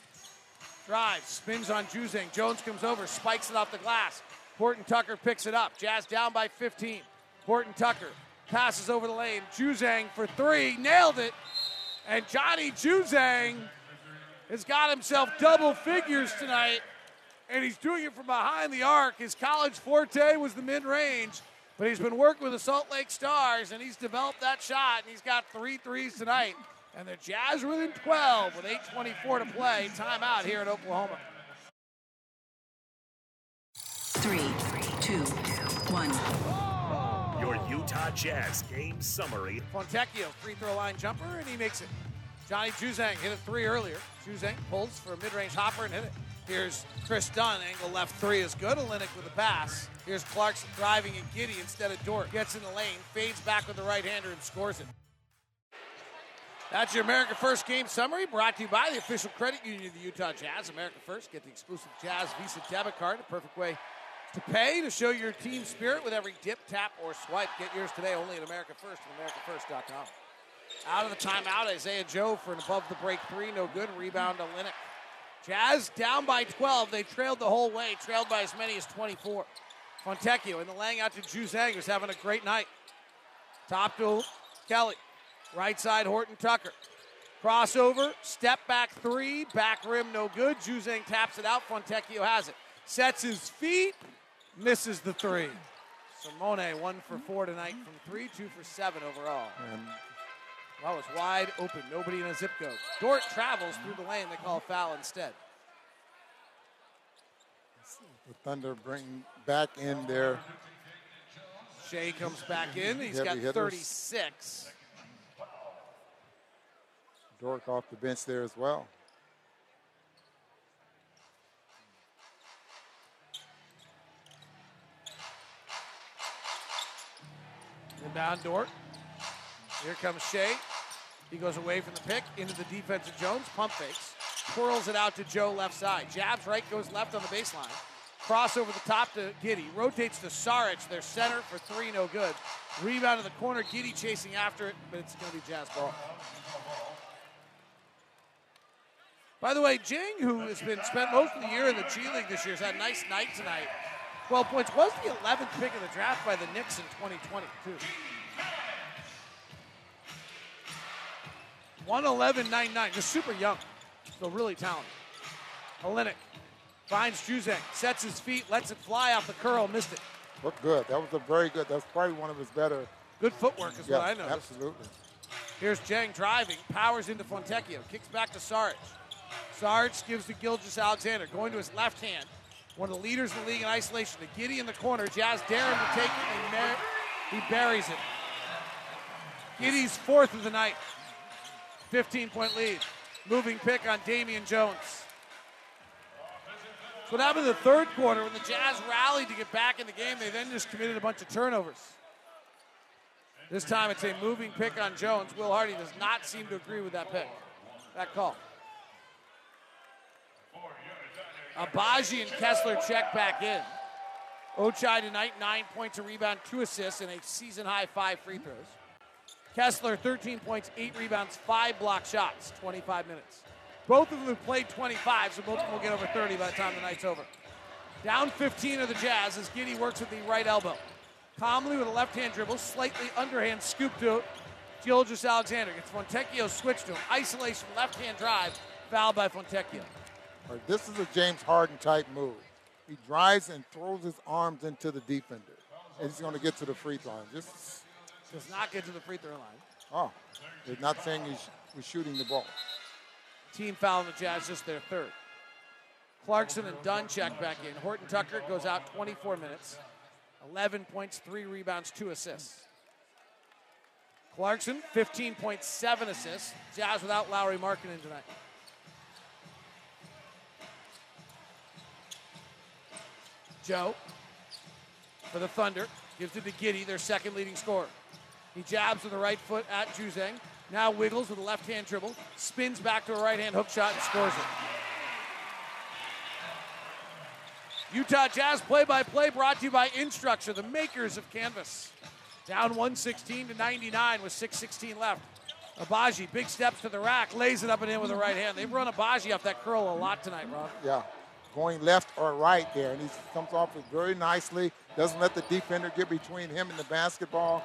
drives, spins on Juzang. Jones comes over, spikes it off the glass. Horton Tucker picks it up. Jazz down by 15. Horton Tucker passes over the lane. Juzang for three, nailed it. And Johnny Juzang has got himself double figures tonight, and he's doing it from behind the arc. His college forte was the mid range, but he's been working with the Salt Lake Stars, and he's developed that shot, and he's got three threes tonight. And the Jazz are within 12 with 8.24 to play. Timeout here in Oklahoma. Three, two, one. Your Utah Jazz game summary. Fontecchio, free throw line jumper, and he makes it. Johnny Juzang hit a three earlier. Juzang pulls for a mid-range hopper and hit it. Here's Kris Dunn, angle left three is good. Olynyk with a pass. Here's Clarkson driving and Giddey instead of Dort. Gets in the lane, fades back with the right hander and scores it. That's your America First game summary brought to you by the official credit union of the Utah Jazz. America First, get the exclusive Jazz Visa debit card, a perfect way to pay to show your team spirit with every dip, tap, or swipe. Get yours today only at America First and AmericaFirst.com. Out of the timeout, Isaiah Joe for an above the break three, no good. Rebound to Linux. Jazz down by 12. They trailed the whole way, trailed by as many as 24. Fontecchio in the laying out to Juzang, who's having a great night. Top to Kelly. Right side, Horton Tucker. Crossover, step back three, back rim no good. Juzang taps it out. Fontecchio has it. Sets his feet, misses the three. Simone, one for four tonight from three, two for seven overall. And That was wide open. Nobody in a zip code. Dort travels through the lane. They call a foul instead. the Thunder bring back in there. Shai comes back in. He's Heavy got hitters. 36. Dork off the bench there as well. Inbound Dort. Here comes Shai. He goes away from the pick into the defense of Jones. Pump fakes. Twirls it out to Joe left side. Jabs right, goes left on the baseline. Cross over the top to Giddey. Rotates to Saric, their center for three, no good. Rebound in the corner. Giddey chasing after it, but it's going to be Jazz ball. By the way, Dieng, who has been spent most of the year in the G League this year, has had a nice night tonight. 12 points. Was the 11th pick of the draft by the Knicks in 2022. 111.99, just super young. So really talented. Olynyk finds Juzang, sets his feet, lets it fly off the curl, missed it. Looked good. That was a very good. That's probably one of his better. Good footwork is Yes, what I know. Absolutely. Here's Dieng driving, powers into Fontecchio, kicks back to Saric. Saric gives to Gilgeous-Alexander, going to his left hand. One of the leaders in the league in isolation. The Giddey in the corner. Jazz him to take it, and he buries it. Giddey's fourth of the night. 15 point lead. Moving pick on Damian Jones. That's what happened in the third quarter when the Jazz rallied to get back in the game. They then just committed a bunch of turnovers. This time it's a moving pick on Jones. Will Hardy does not seem to agree with that pick, that call. Agbaji and Kessler check back in. Ochai tonight, nine points, a rebound, two assists, and a season high five free throws. Kessler, 13 points, eight rebounds, five block shots, 25 minutes. Both of them have played 25, so both of them will get over 30 by the time the night's over. Down 15 of the Jazz as Giddey works with the right elbow. Calmly with a left hand dribble, slightly underhand scoop to Gilgeous-Alexander. Gets Fontecchio switched to him. Isolation, left hand drive, fouled by Fontecchio. This is a James Harden type move. He drives and throws his arms into the defender. And he's going to get to the free throw line. Just, Does not get to the free throw line. oh, they're not saying he's, he's shooting the ball. Team foul on the Jazz, just their third. Clarkson and Dunn check back in. Horton Tucker goes out 24 minutes. 11 points, three rebounds, two assists. Clarkson, 15.7 assists. Jazz without Lauri Markkanen tonight. Joe for the Thunder gives it to Giddey, their second leading scorer. He jabs with the right foot at Juzang. Now wiggles with a left hand dribble, spins back to a right hand hook shot and scores it. Utah Jazz play by play brought to you by Instructure, the makers of Canvas. Down 116 to 99 with 6.16 left. Agbaji, big steps to the rack, lays it up and in with the right hand. They've run Agbaji off that curl a lot tonight, Rob. Yeah, going left or right there, and he comes off it very nicely. Doesn't let the defender get between him and the basketball.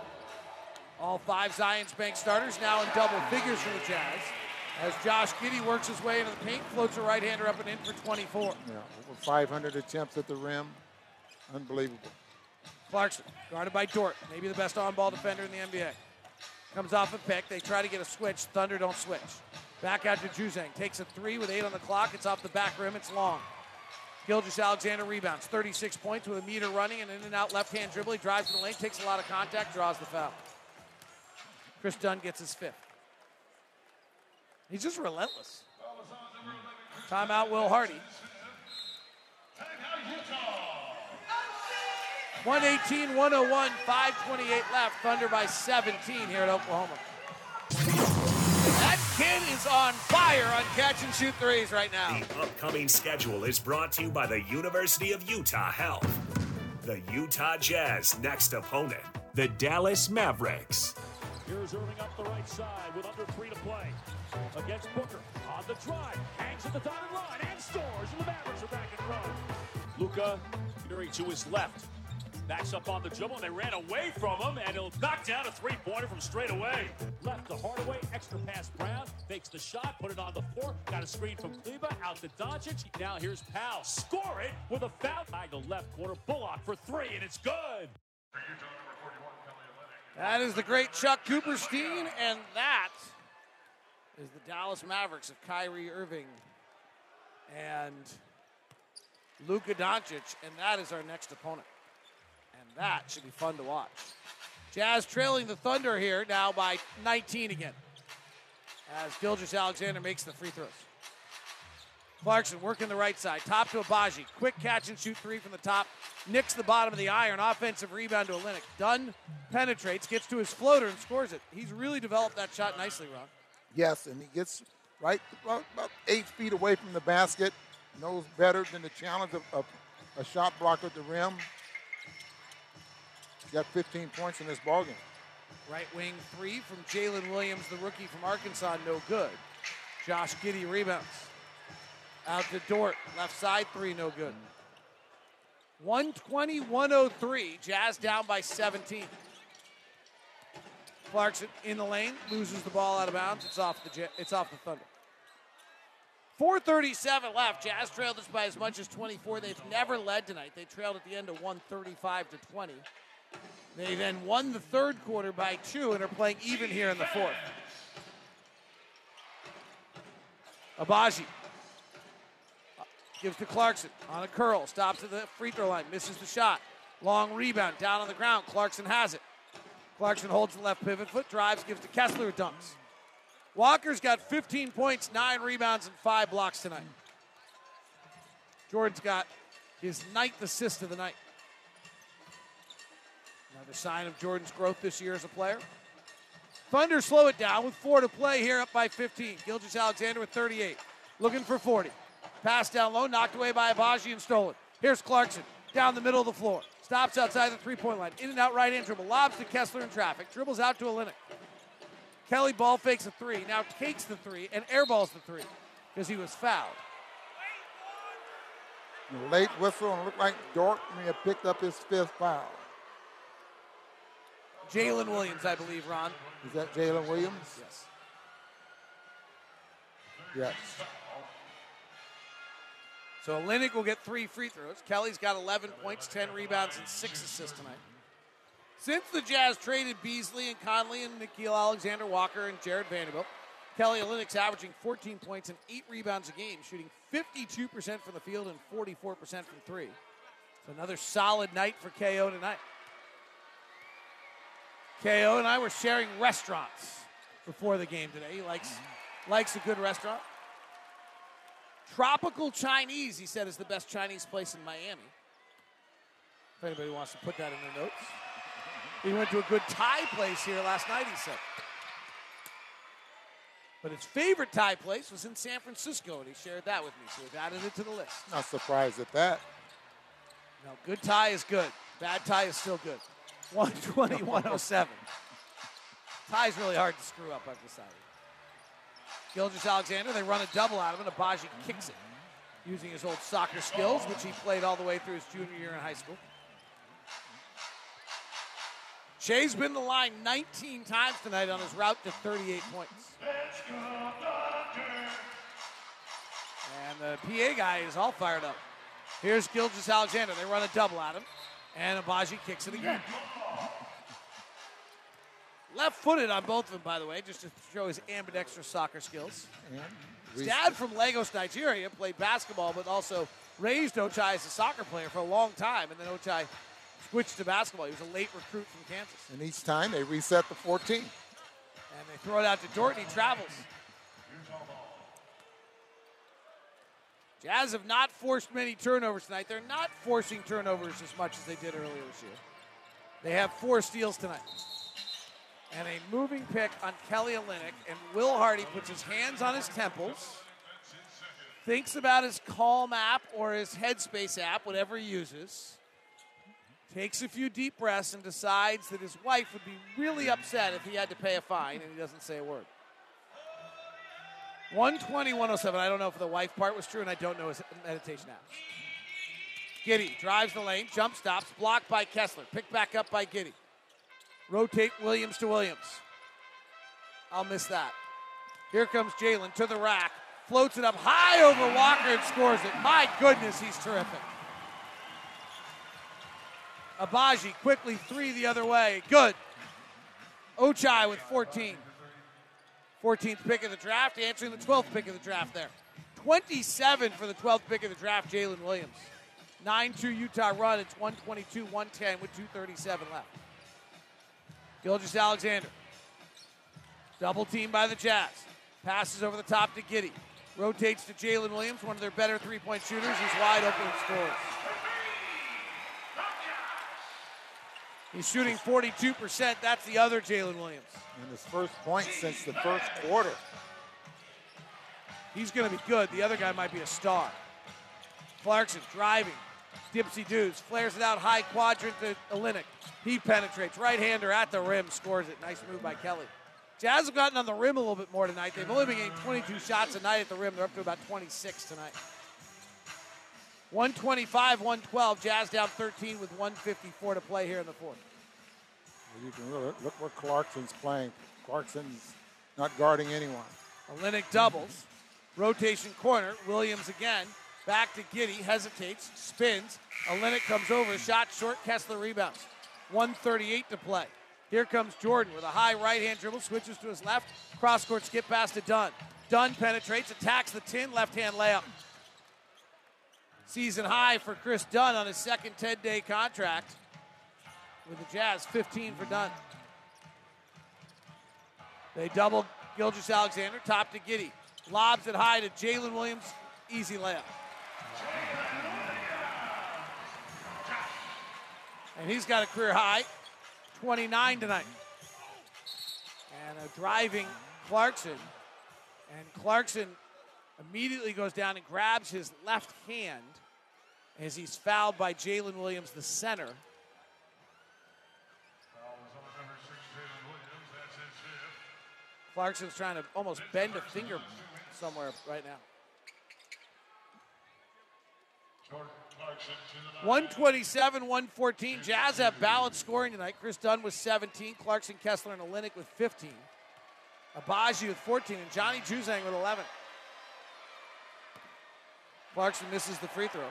All five Zions Bank starters now in double figures for the Jazz. As Josh Giddey works his way into the paint, floats a right-hander up and in for 24. Yeah, over 500 attempts at the rim. Unbelievable. Clarkson, guarded by Dort, maybe the best on-ball defender in the NBA. Comes off a pick. They try to get a switch. Thunder don't switch. Back out to Juzang. Takes a three with eight on the clock. It's off the back rim. It's long. Gilgeous-Alexander rebounds. 36 points with a meter running and in and out left hand dribble. He drives to the lane, takes a lot of contact, draws the foul. Kris Dunn gets his fifth. He's just relentless. Timeout, Will Hardy. 118 101, 528 left. Thunder by 17 here at Oklahoma. That kid is on fire on catch and shoot threes right now. The upcoming schedule is brought to you by the University of Utah Health. The Utah Jazz next opponent, the Dallas Mavericks. Here's Irving up the right side with under three to play. Against Booker on the drive, hangs at the dotted line and scores. And the Mavericks are back in front. Luka veering to his left. Backs up on the dribble, and they ran away from him, and he'll knock down a three-pointer from straight away. Left to Hardaway, extra pass Brown, fakes the shot, put it on the floor, got a screen from Kleber, out to Doncic. Now here's Powell, score it with a foul. Angle left corner, Bullock for three, and it's good. That is the great Chuck Cooperstein, and that is the Dallas Mavericks of Kyrie Irving and Luka Doncic, and that is our next opponent. And that should be fun to watch. Jazz trailing the Thunder here now by 19 again. As Gilgeous-Alexander makes the free throws. Clarkson working the right side. Top to Agbaji. Quick catch and shoot three from the top. Nicks the bottom of the iron. Offensive rebound to Olynyk. Dunn penetrates, gets to his floater, and scores it. He's really developed that shot nicely, Ron. Yes, and he gets right about, eight feet away from the basket. Knows better than the challenge of, of a shot blocker at the rim. Got 15 points in this ballgame. Right wing three from Jaylin Williams, the rookie from Arkansas, no good. Josh Giddey rebounds. Out to Dort, left side three, no good. 120 103, Jazz down by 17. Clarkson in the lane, loses the ball out of bounds. It's off the it's off the Thunder. 437 left. Jazz trailed this by as much as 24. They've never led tonight. They trailed at the end of 135 to 20. They then won the third quarter by two and are playing even here in the fourth. Agbaji gives to Clarkson on a curl, stops at the free throw line, misses the shot. Long rebound down on the ground. Clarkson has it. Clarkson holds the left pivot foot, drives, gives to Kessler, dunks. Walker's got 15 points, nine rebounds, and five blocks tonight. Jordan's got his ninth assist of the night. Another sign of Jordan's growth this year as a player. Thunder slow it down with four to play here, up by 15. Gilgeous-Alexander with 38, looking for 40. Pass down low, knocked away by Agbaji and stolen. Here's Clarkson down the middle of the floor. Stops outside the three point line. In and out right hand dribble. Lobs to Kessler in traffic. Dribbles out to Olynyk. Kelly ball fakes a three. Now takes the three and airballs the three because he was fouled. Late whistle and it looked like Dort may have picked up his fifth foul. Jalen Williams, I believe, Ron. Is that Jalen Williams? Yes. Yes. So Olynyk will get three free throws. Kelly's got 11 points, 10 rebounds, and six assists tonight. Since the Jazz traded Beasley and Conley and Nickeil Alexander Walker and Jarred Vanderbilt, Kelly Olynyk's averaging 14 points and eight rebounds a game, shooting 52% from the field and 44% from three. So another solid night for KO tonight. KO and I were sharing restaurants before the game today. He likes likes a good restaurant. Tropical Chinese, he said, is the best Chinese place in Miami. If anybody wants to put that in their notes. He went to a good Thai place here last night, he said. But his favorite Thai place was in San Francisco, and he shared that with me, so we've added it to the list. Not surprised at that. No, good Thai is good. Bad Thai is still good. 120, 107. Tie's really hard to screw up, I've decided. Gilgeous-Alexander, they run a double at him, and Agbaji kicks it using his old soccer skills, which he played all the way through his junior year in high school. Shai's been the line 19 times tonight on his route to 38 points. And the PA guy is all fired up. Here's Gilgeous-Alexander. They run a double at him, and Agbaji kicks it again. Left footed on both of them, by the way, just to show his ambidextrous soccer skills. His dad from Lagos, Nigeria, played basketball, but also raised Ochai as a soccer player for a long time. And then Ochai switched to basketball. He was a late recruit from Kansas. And each time they reset the 14. And they throw it out to Dort, and he travels. Jazz have not forced many turnovers tonight. They're not forcing turnovers as much as they did earlier this year. They have four steals tonight. And a moving pick on Kelly Olynyk, and Will Hardy puts his hands on his temples, thinks about his Calm app or his Headspace app, whatever he uses, takes a few deep breaths, and decides that his wife would be really upset if he had to pay a fine, and he doesn't say a word. 120, 107. I don't know if the wife part was true, and I don't know his meditation app. Giddey drives the lane, jump stops, blocked by Kessler, picked back up by Giddey. Rotate Williams to Williams. I'll miss that. Here comes Jalen to the rack, floats it up high over Walker and scores it. My goodness, he's terrific. Agbaji quickly three the other way. Good. Ochai with 14. 14th pick of the draft, answering the 12th pick of the draft there. 27 for the 12th pick of the draft, Jalen Williams. 9 2 Utah run. It's 122 110 with 237 left. Gilgeous-Alexander. Double team by the Jazz. Passes over the top to Giddey. Rotates to Jalen Williams, one of their better three point shooters. He's wide open and scores. He's shooting 42%. That's the other Jalen Williams. And his first point since the first quarter. He's going to be good. The other guy might be a star. Clarkson driving. Dipsy Dews flares it out high quadrant to Olynyk. He penetrates. Right hander at the rim, scores it. Nice move by Kelly. Jazz have gotten on the rim a little bit more tonight. They've only been getting 22 shots a night at the rim. They're up to about 26 tonight. 125, 112. Jazz down 13 with 154 to play here in the fourth. You can look, look where Clarkson's playing. Clarkson's not guarding anyone. Olynyk doubles. Rotation corner. Williams again. Back to Giddey. Hesitates. Spins. Olynyk comes over. Shot short. Kessler rebounds. 138 to play. Here comes Jordan with a high right hand dribble. Switches to his left. Cross court skip pass to Dunn. Dunn penetrates. Attacks the tin. Left hand layup. Season high for Kris Dunn on his second 10 day contract with the Jazz. 15 for Dunn. They double Gilgeous-Alexander. Top to Giddey. Lobs it high to Jalen Williams. Easy layup. And he's got a career high, 29 tonight. And a driving Clarkson. And Clarkson immediately goes down and grabs his left hand as he's fouled by Jaylin Williams, the center. Clarkson's trying to almost bend a finger somewhere right now. 127, 114. Jazz have balanced scoring tonight. Kris Dunn with 17, Clarkson, Kessler, and Olynyk with 15. Abaji with 14, and Johnny Juzang with 11. Clarkson misses the free throw.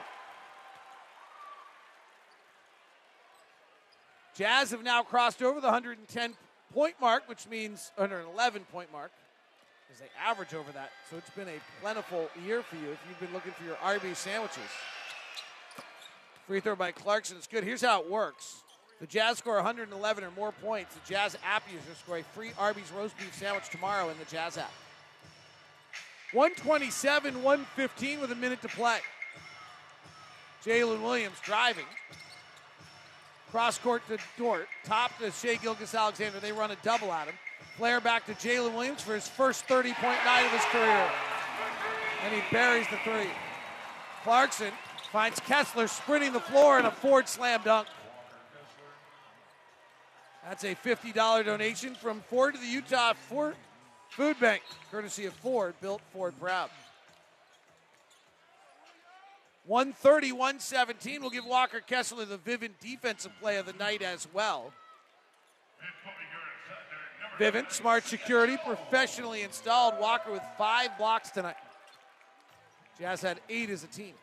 Jazz have now crossed over the 110 point mark, which means 111 point mark, as they average over that. So it's been a plentiful year for you if you've been looking for your RB sandwiches. Free throw by Clarkson. It's good. Here's how it works The Jazz score 111 or more points. The Jazz app users score a free Arby's roast beef sandwich tomorrow in the Jazz app. 127, 115 with a minute to play. Jalen Williams driving. Cross court to Dort. Top to Shai Gilgeous-Alexander. They run a double at him. Flare back to Jalen Williams for his first 30 point night of his career. And he buries the three. Clarkson finds Kessler sprinting the floor in a Ford slam dunk. That's a $50 donation from Ford to the Utah Ford Food Bank, courtesy of Ford, built Ford proud. 130, 117. We'll give Walker Kessler the Vivint defensive play of the night as well. Vivint, smart security, professionally installed. Walker with five blocks tonight. Jazz had eight as a team.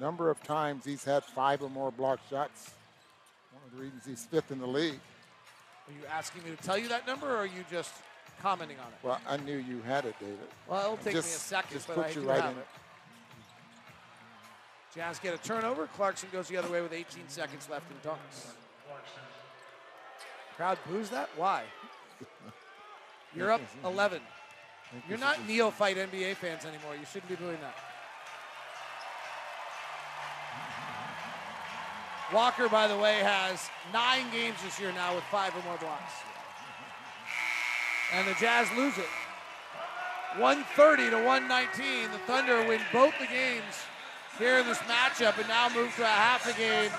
Number of times he's had five or more block shots. One of the reasons he's fifth in the league. Are you asking me to tell you that number, or are you just commenting on it? Well, I knew you had it, David. Well, it'll take just, me a second, Just but put I you do right have in it. Jazz get a turnover. Clarkson goes the other way with 18 seconds left and dunks. Crowd boos that? Why? You're up 11. You're not neophyte NBA fans anymore. You shouldn't be doing that. Walker, by the way, has nine games this year now with five or more blocks. And the Jazz lose it. 130 to 119. The Thunder win both the games here in this matchup and now move to a half a game.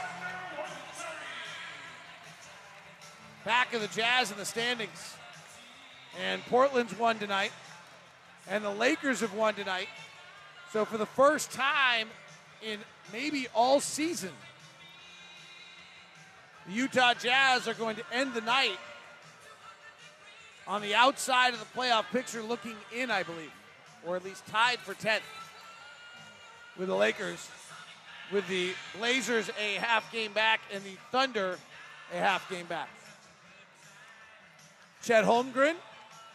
Back of the Jazz in the standings. And Portland's won tonight. And the Lakers have won tonight. So for the first time in maybe all season, the Utah Jazz are going to end the night on the outside of the playoff picture, looking in, I believe, or at least tied for 10th with the Lakers, with the Blazers a half game back and the Thunder a half game back. Chet Holmgren,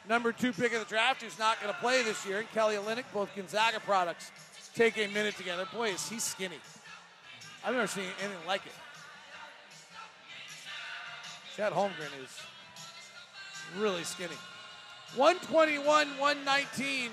number two pick of the draft, who's not going to play this year, and Kelly Olynyk, both Gonzaga products, take a minute together. Boy, is he skinny. I've never seen anything like it. Chet Holmgren is really skinny. 121, 119.